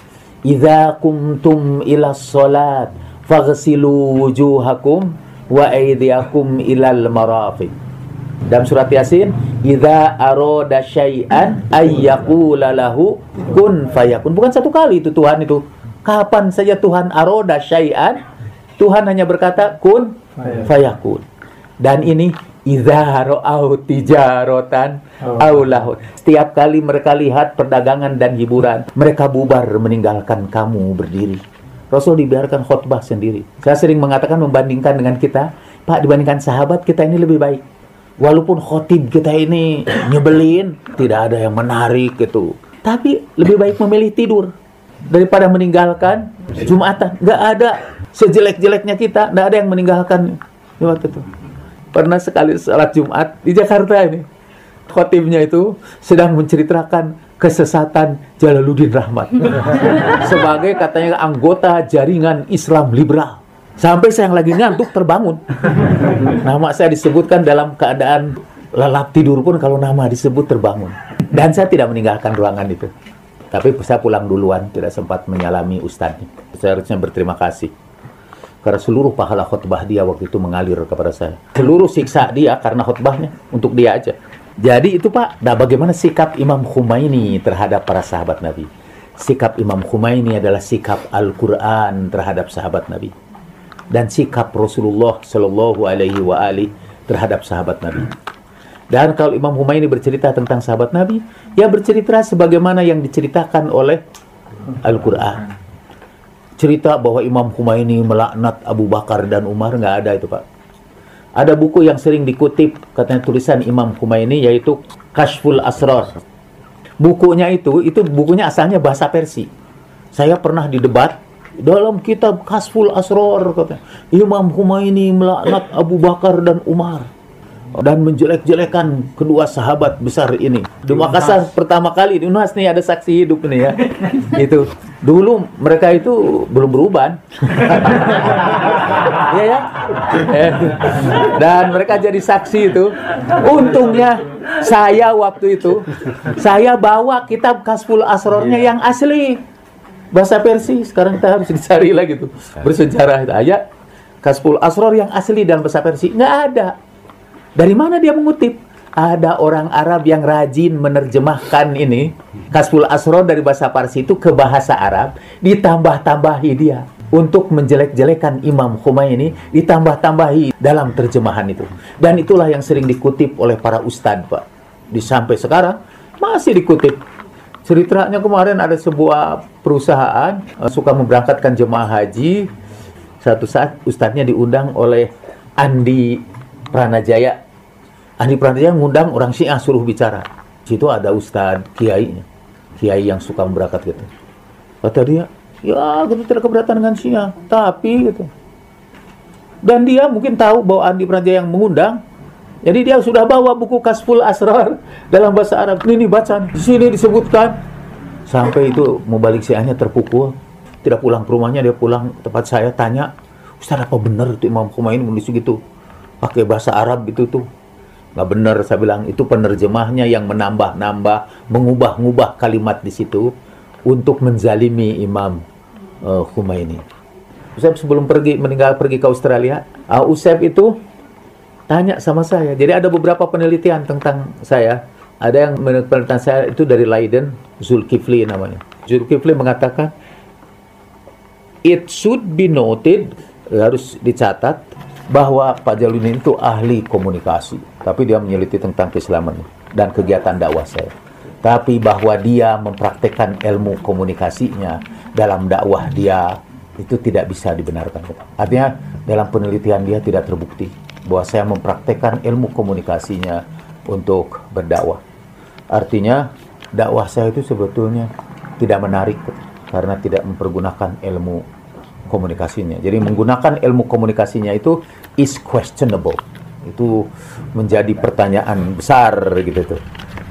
kumtum ila salat faghsilu wujuhakum wa aydiyakum ilal marafiq. Dalam surat Yasin, idza arada syai'an ay yaqula lahu kun fayakun. Bukan satu kali itu Tuhan itu Kapan saja Tuhan aroda syai'an, Tuhan hanya berkata kun fayakun. Dan ini idza ra'au tijaratan au lahun. Setiap kali mereka lihat perdagangan dan hiburan, mereka bubar meninggalkan kamu berdiri. Rasul dibiarkan khutbah sendiri. Saya sering mengatakan membandingkan dengan kita, Pak dibandingkan sahabat kita ini lebih baik. Walaupun khotib kita ini nyebelin, tidak ada yang menarik gitu. Tapi lebih baik memilih tidur daripada meninggalkan Jumatan. Nggak ada sejelek-jeleknya kita, nggak ada yang meninggalkan waktu itu. Pernah sekali salat Jumat di Jakarta ini, khotibnya itu sedang menceritakan kesesatan Jalaluddin Rahmat sebagai katanya anggota jaringan Islam liberal. Sampai saya yang lagi ngantuk terbangun. Nama saya disebutkan dalam keadaan lelap tidur pun kalau nama disebut terbangun. Dan saya tidak meninggalkan ruangan itu. Tapi saya pulang duluan, tidak sempat menyalami ustadznya. Saya harusnya berterima kasih. Karena seluruh pahala khutbah dia waktu itu mengalir kepada saya. Seluruh siksa dia karena khutbahnya untuk dia aja. Jadi itu Pak, nah bagaimana sikap Imam Khumaini terhadap para sahabat Nabi? Sikap Imam Khumaini adalah sikap Al-Quran terhadap sahabat Nabi dan sikap Rasulullah Shallallahu Alaihi wa ali terhadap sahabat Nabi. Dan kalau Imam Humayni bercerita tentang sahabat Nabi, ya bercerita sebagaimana yang diceritakan oleh Al-Quran. Cerita bahwa Imam Humayni melaknat Abu Bakar dan Umar nggak ada itu pak. Ada buku yang sering dikutip katanya tulisan Imam Humayni yaitu Kashful Asrar. Bukunya itu itu bukunya asalnya bahasa Persia. Saya pernah di debat dalam kitab Kasful Asror katanya, Imam Humaini melaknat Abu Bakar dan Umar dan menjelek-jelekan kedua sahabat besar ini. Di Makassar pertama kali di Unas nih ada saksi hidup nih ya. itu dulu mereka itu belum berubah. Iya ya. Dan mereka jadi saksi itu. Untungnya saya waktu itu saya bawa kitab Kasful Asrornya yang asli bahasa Persia sekarang kita harus dicari lagi tuh bersejarah ayat Kasful Asror yang asli dalam bahasa Persia nggak ada dari mana dia mengutip ada orang Arab yang rajin menerjemahkan ini Kasful Asror dari bahasa Parsi itu ke bahasa Arab ditambah-tambahi dia untuk menjelek-jelekan Imam Khomeini ditambah-tambahi dalam terjemahan itu dan itulah yang sering dikutip oleh para ustadz Pak di sampai sekarang masih dikutip Ceritanya kemarin ada sebuah perusahaan uh, suka memberangkatkan jemaah haji. Satu saat ustadznya diundang oleh Andi Pranajaya. Andi Pranajaya ngundang orang Syiah suruh bicara. Situ ada ustadz kiai kiai yang suka berangkat gitu. Kata dia, ya kita tidak keberatan dengan Syiah, tapi gitu. Dan dia mungkin tahu bahwa Andi Pranajaya yang mengundang jadi dia sudah bawa buku Kasful Asrar dalam bahasa Arab. Ini baca di sini disebutkan sampai itu mau balik siahnya terpukul. Tidak pulang ke rumahnya, dia pulang tempat saya tanya, Ustaz apa benar itu Imam Khomeini menulis gitu? Pakai bahasa Arab gitu tuh. Nggak benar saya bilang, itu penerjemahnya yang menambah-nambah, mengubah-ngubah kalimat di situ untuk menzalimi Imam uh, Khomeini. Usep sebelum pergi meninggal pergi ke Australia, uh, Usep itu tanya sama saya. Jadi ada beberapa penelitian tentang saya. Ada yang penelitian saya itu dari Leiden, Zulkifli namanya. Zulkifli mengatakan, it should be noted, harus dicatat, bahwa Pak Jaludin itu ahli komunikasi. Tapi dia meneliti tentang keislaman dan kegiatan dakwah saya. Tapi bahwa dia mempraktekkan ilmu komunikasinya dalam dakwah dia itu tidak bisa dibenarkan. Artinya dalam penelitian dia tidak terbukti bahwa saya mempraktekkan ilmu komunikasinya untuk berdakwah. Artinya dakwah saya itu sebetulnya tidak menarik karena tidak mempergunakan ilmu komunikasinya. Jadi menggunakan ilmu komunikasinya itu is questionable. Itu menjadi pertanyaan besar gitu tuh.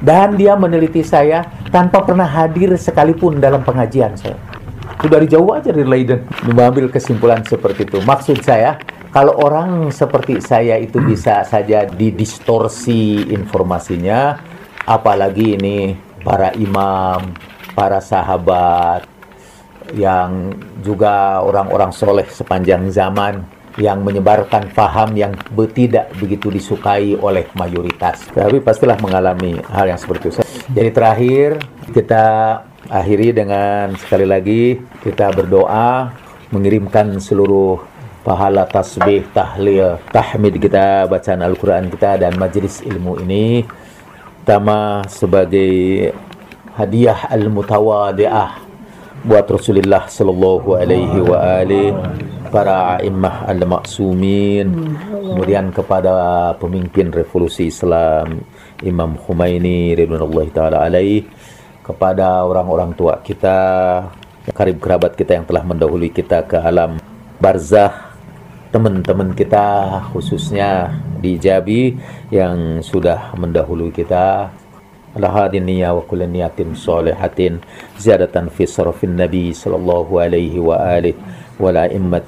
Dan dia meneliti saya tanpa pernah hadir sekalipun dalam pengajian saya. Itu dari jauh aja dari Leiden mengambil kesimpulan seperti itu. Maksud saya, kalau orang seperti saya itu bisa saja didistorsi informasinya, apalagi ini para imam, para sahabat, yang juga orang-orang soleh sepanjang zaman yang menyebarkan paham yang tidak begitu disukai oleh mayoritas. Tapi pastilah mengalami hal yang seperti itu. Jadi terakhir kita akhiri dengan sekali lagi kita berdoa mengirimkan seluruh pahala tasbih, tahlil, tahmid kita, bacaan Al-Quran kita dan majlis ilmu ini pertama sebagai hadiah al-mutawadi'ah buat Rasulullah sallallahu alaihi wa alihi para imam al-maksumin, kemudian kepada pemimpin revolusi Islam Imam Khomeini ridwanullahi taala alaih, kepada orang-orang tua kita, karib kerabat kita yang telah mendahului kita ke alam barzah, teman-teman kita khususnya di Jabi yang sudah mendahului kita lahadin niyya wa kulli niyatin solihatin ziyadatan fi sarafin nabi sallallahu alaihi wa alihi wa la immat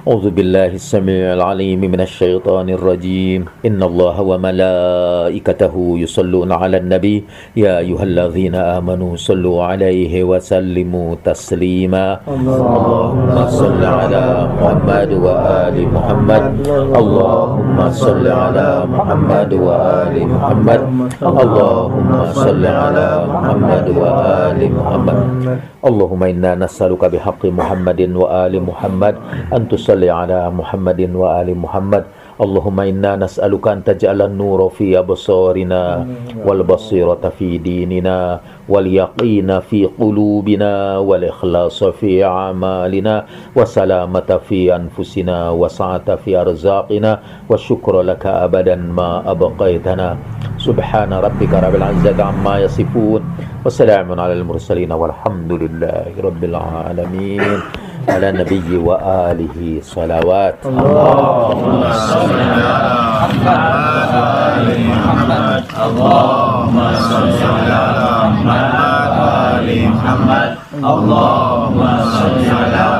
أعوذ بالله السميع العليم من الشيطان الرجيم. إن الله وملائكته يصلون على النبي. يا أيها الذين آمنوا صلوا عليه وسلموا تسليما. اللهم صل على محمد وآل محمد. اللهم صل على محمد وآل محمد. اللهم صل على محمد وآل محمد. اللهم إنا نسألك بحق محمد وآل محمد أن تصلي على محمد وآل محمد اللهم إنا نسألك أن تجعل النور في أبصارنا والبصيرة في ديننا واليقين في قلوبنا والإخلاص في أعمالنا وسلامة في أنفسنا وسعة في أرزاقنا والشكر لك أبدا ما أبقيتنا سبحان ربك رب العزة عما يصفون وسلام على المرسلين والحمد لله رب العالمين على النبي وآله صلوات. اللهم صل على محمد اللهم صل على محمد وآل محمد. اللهم صل على محمد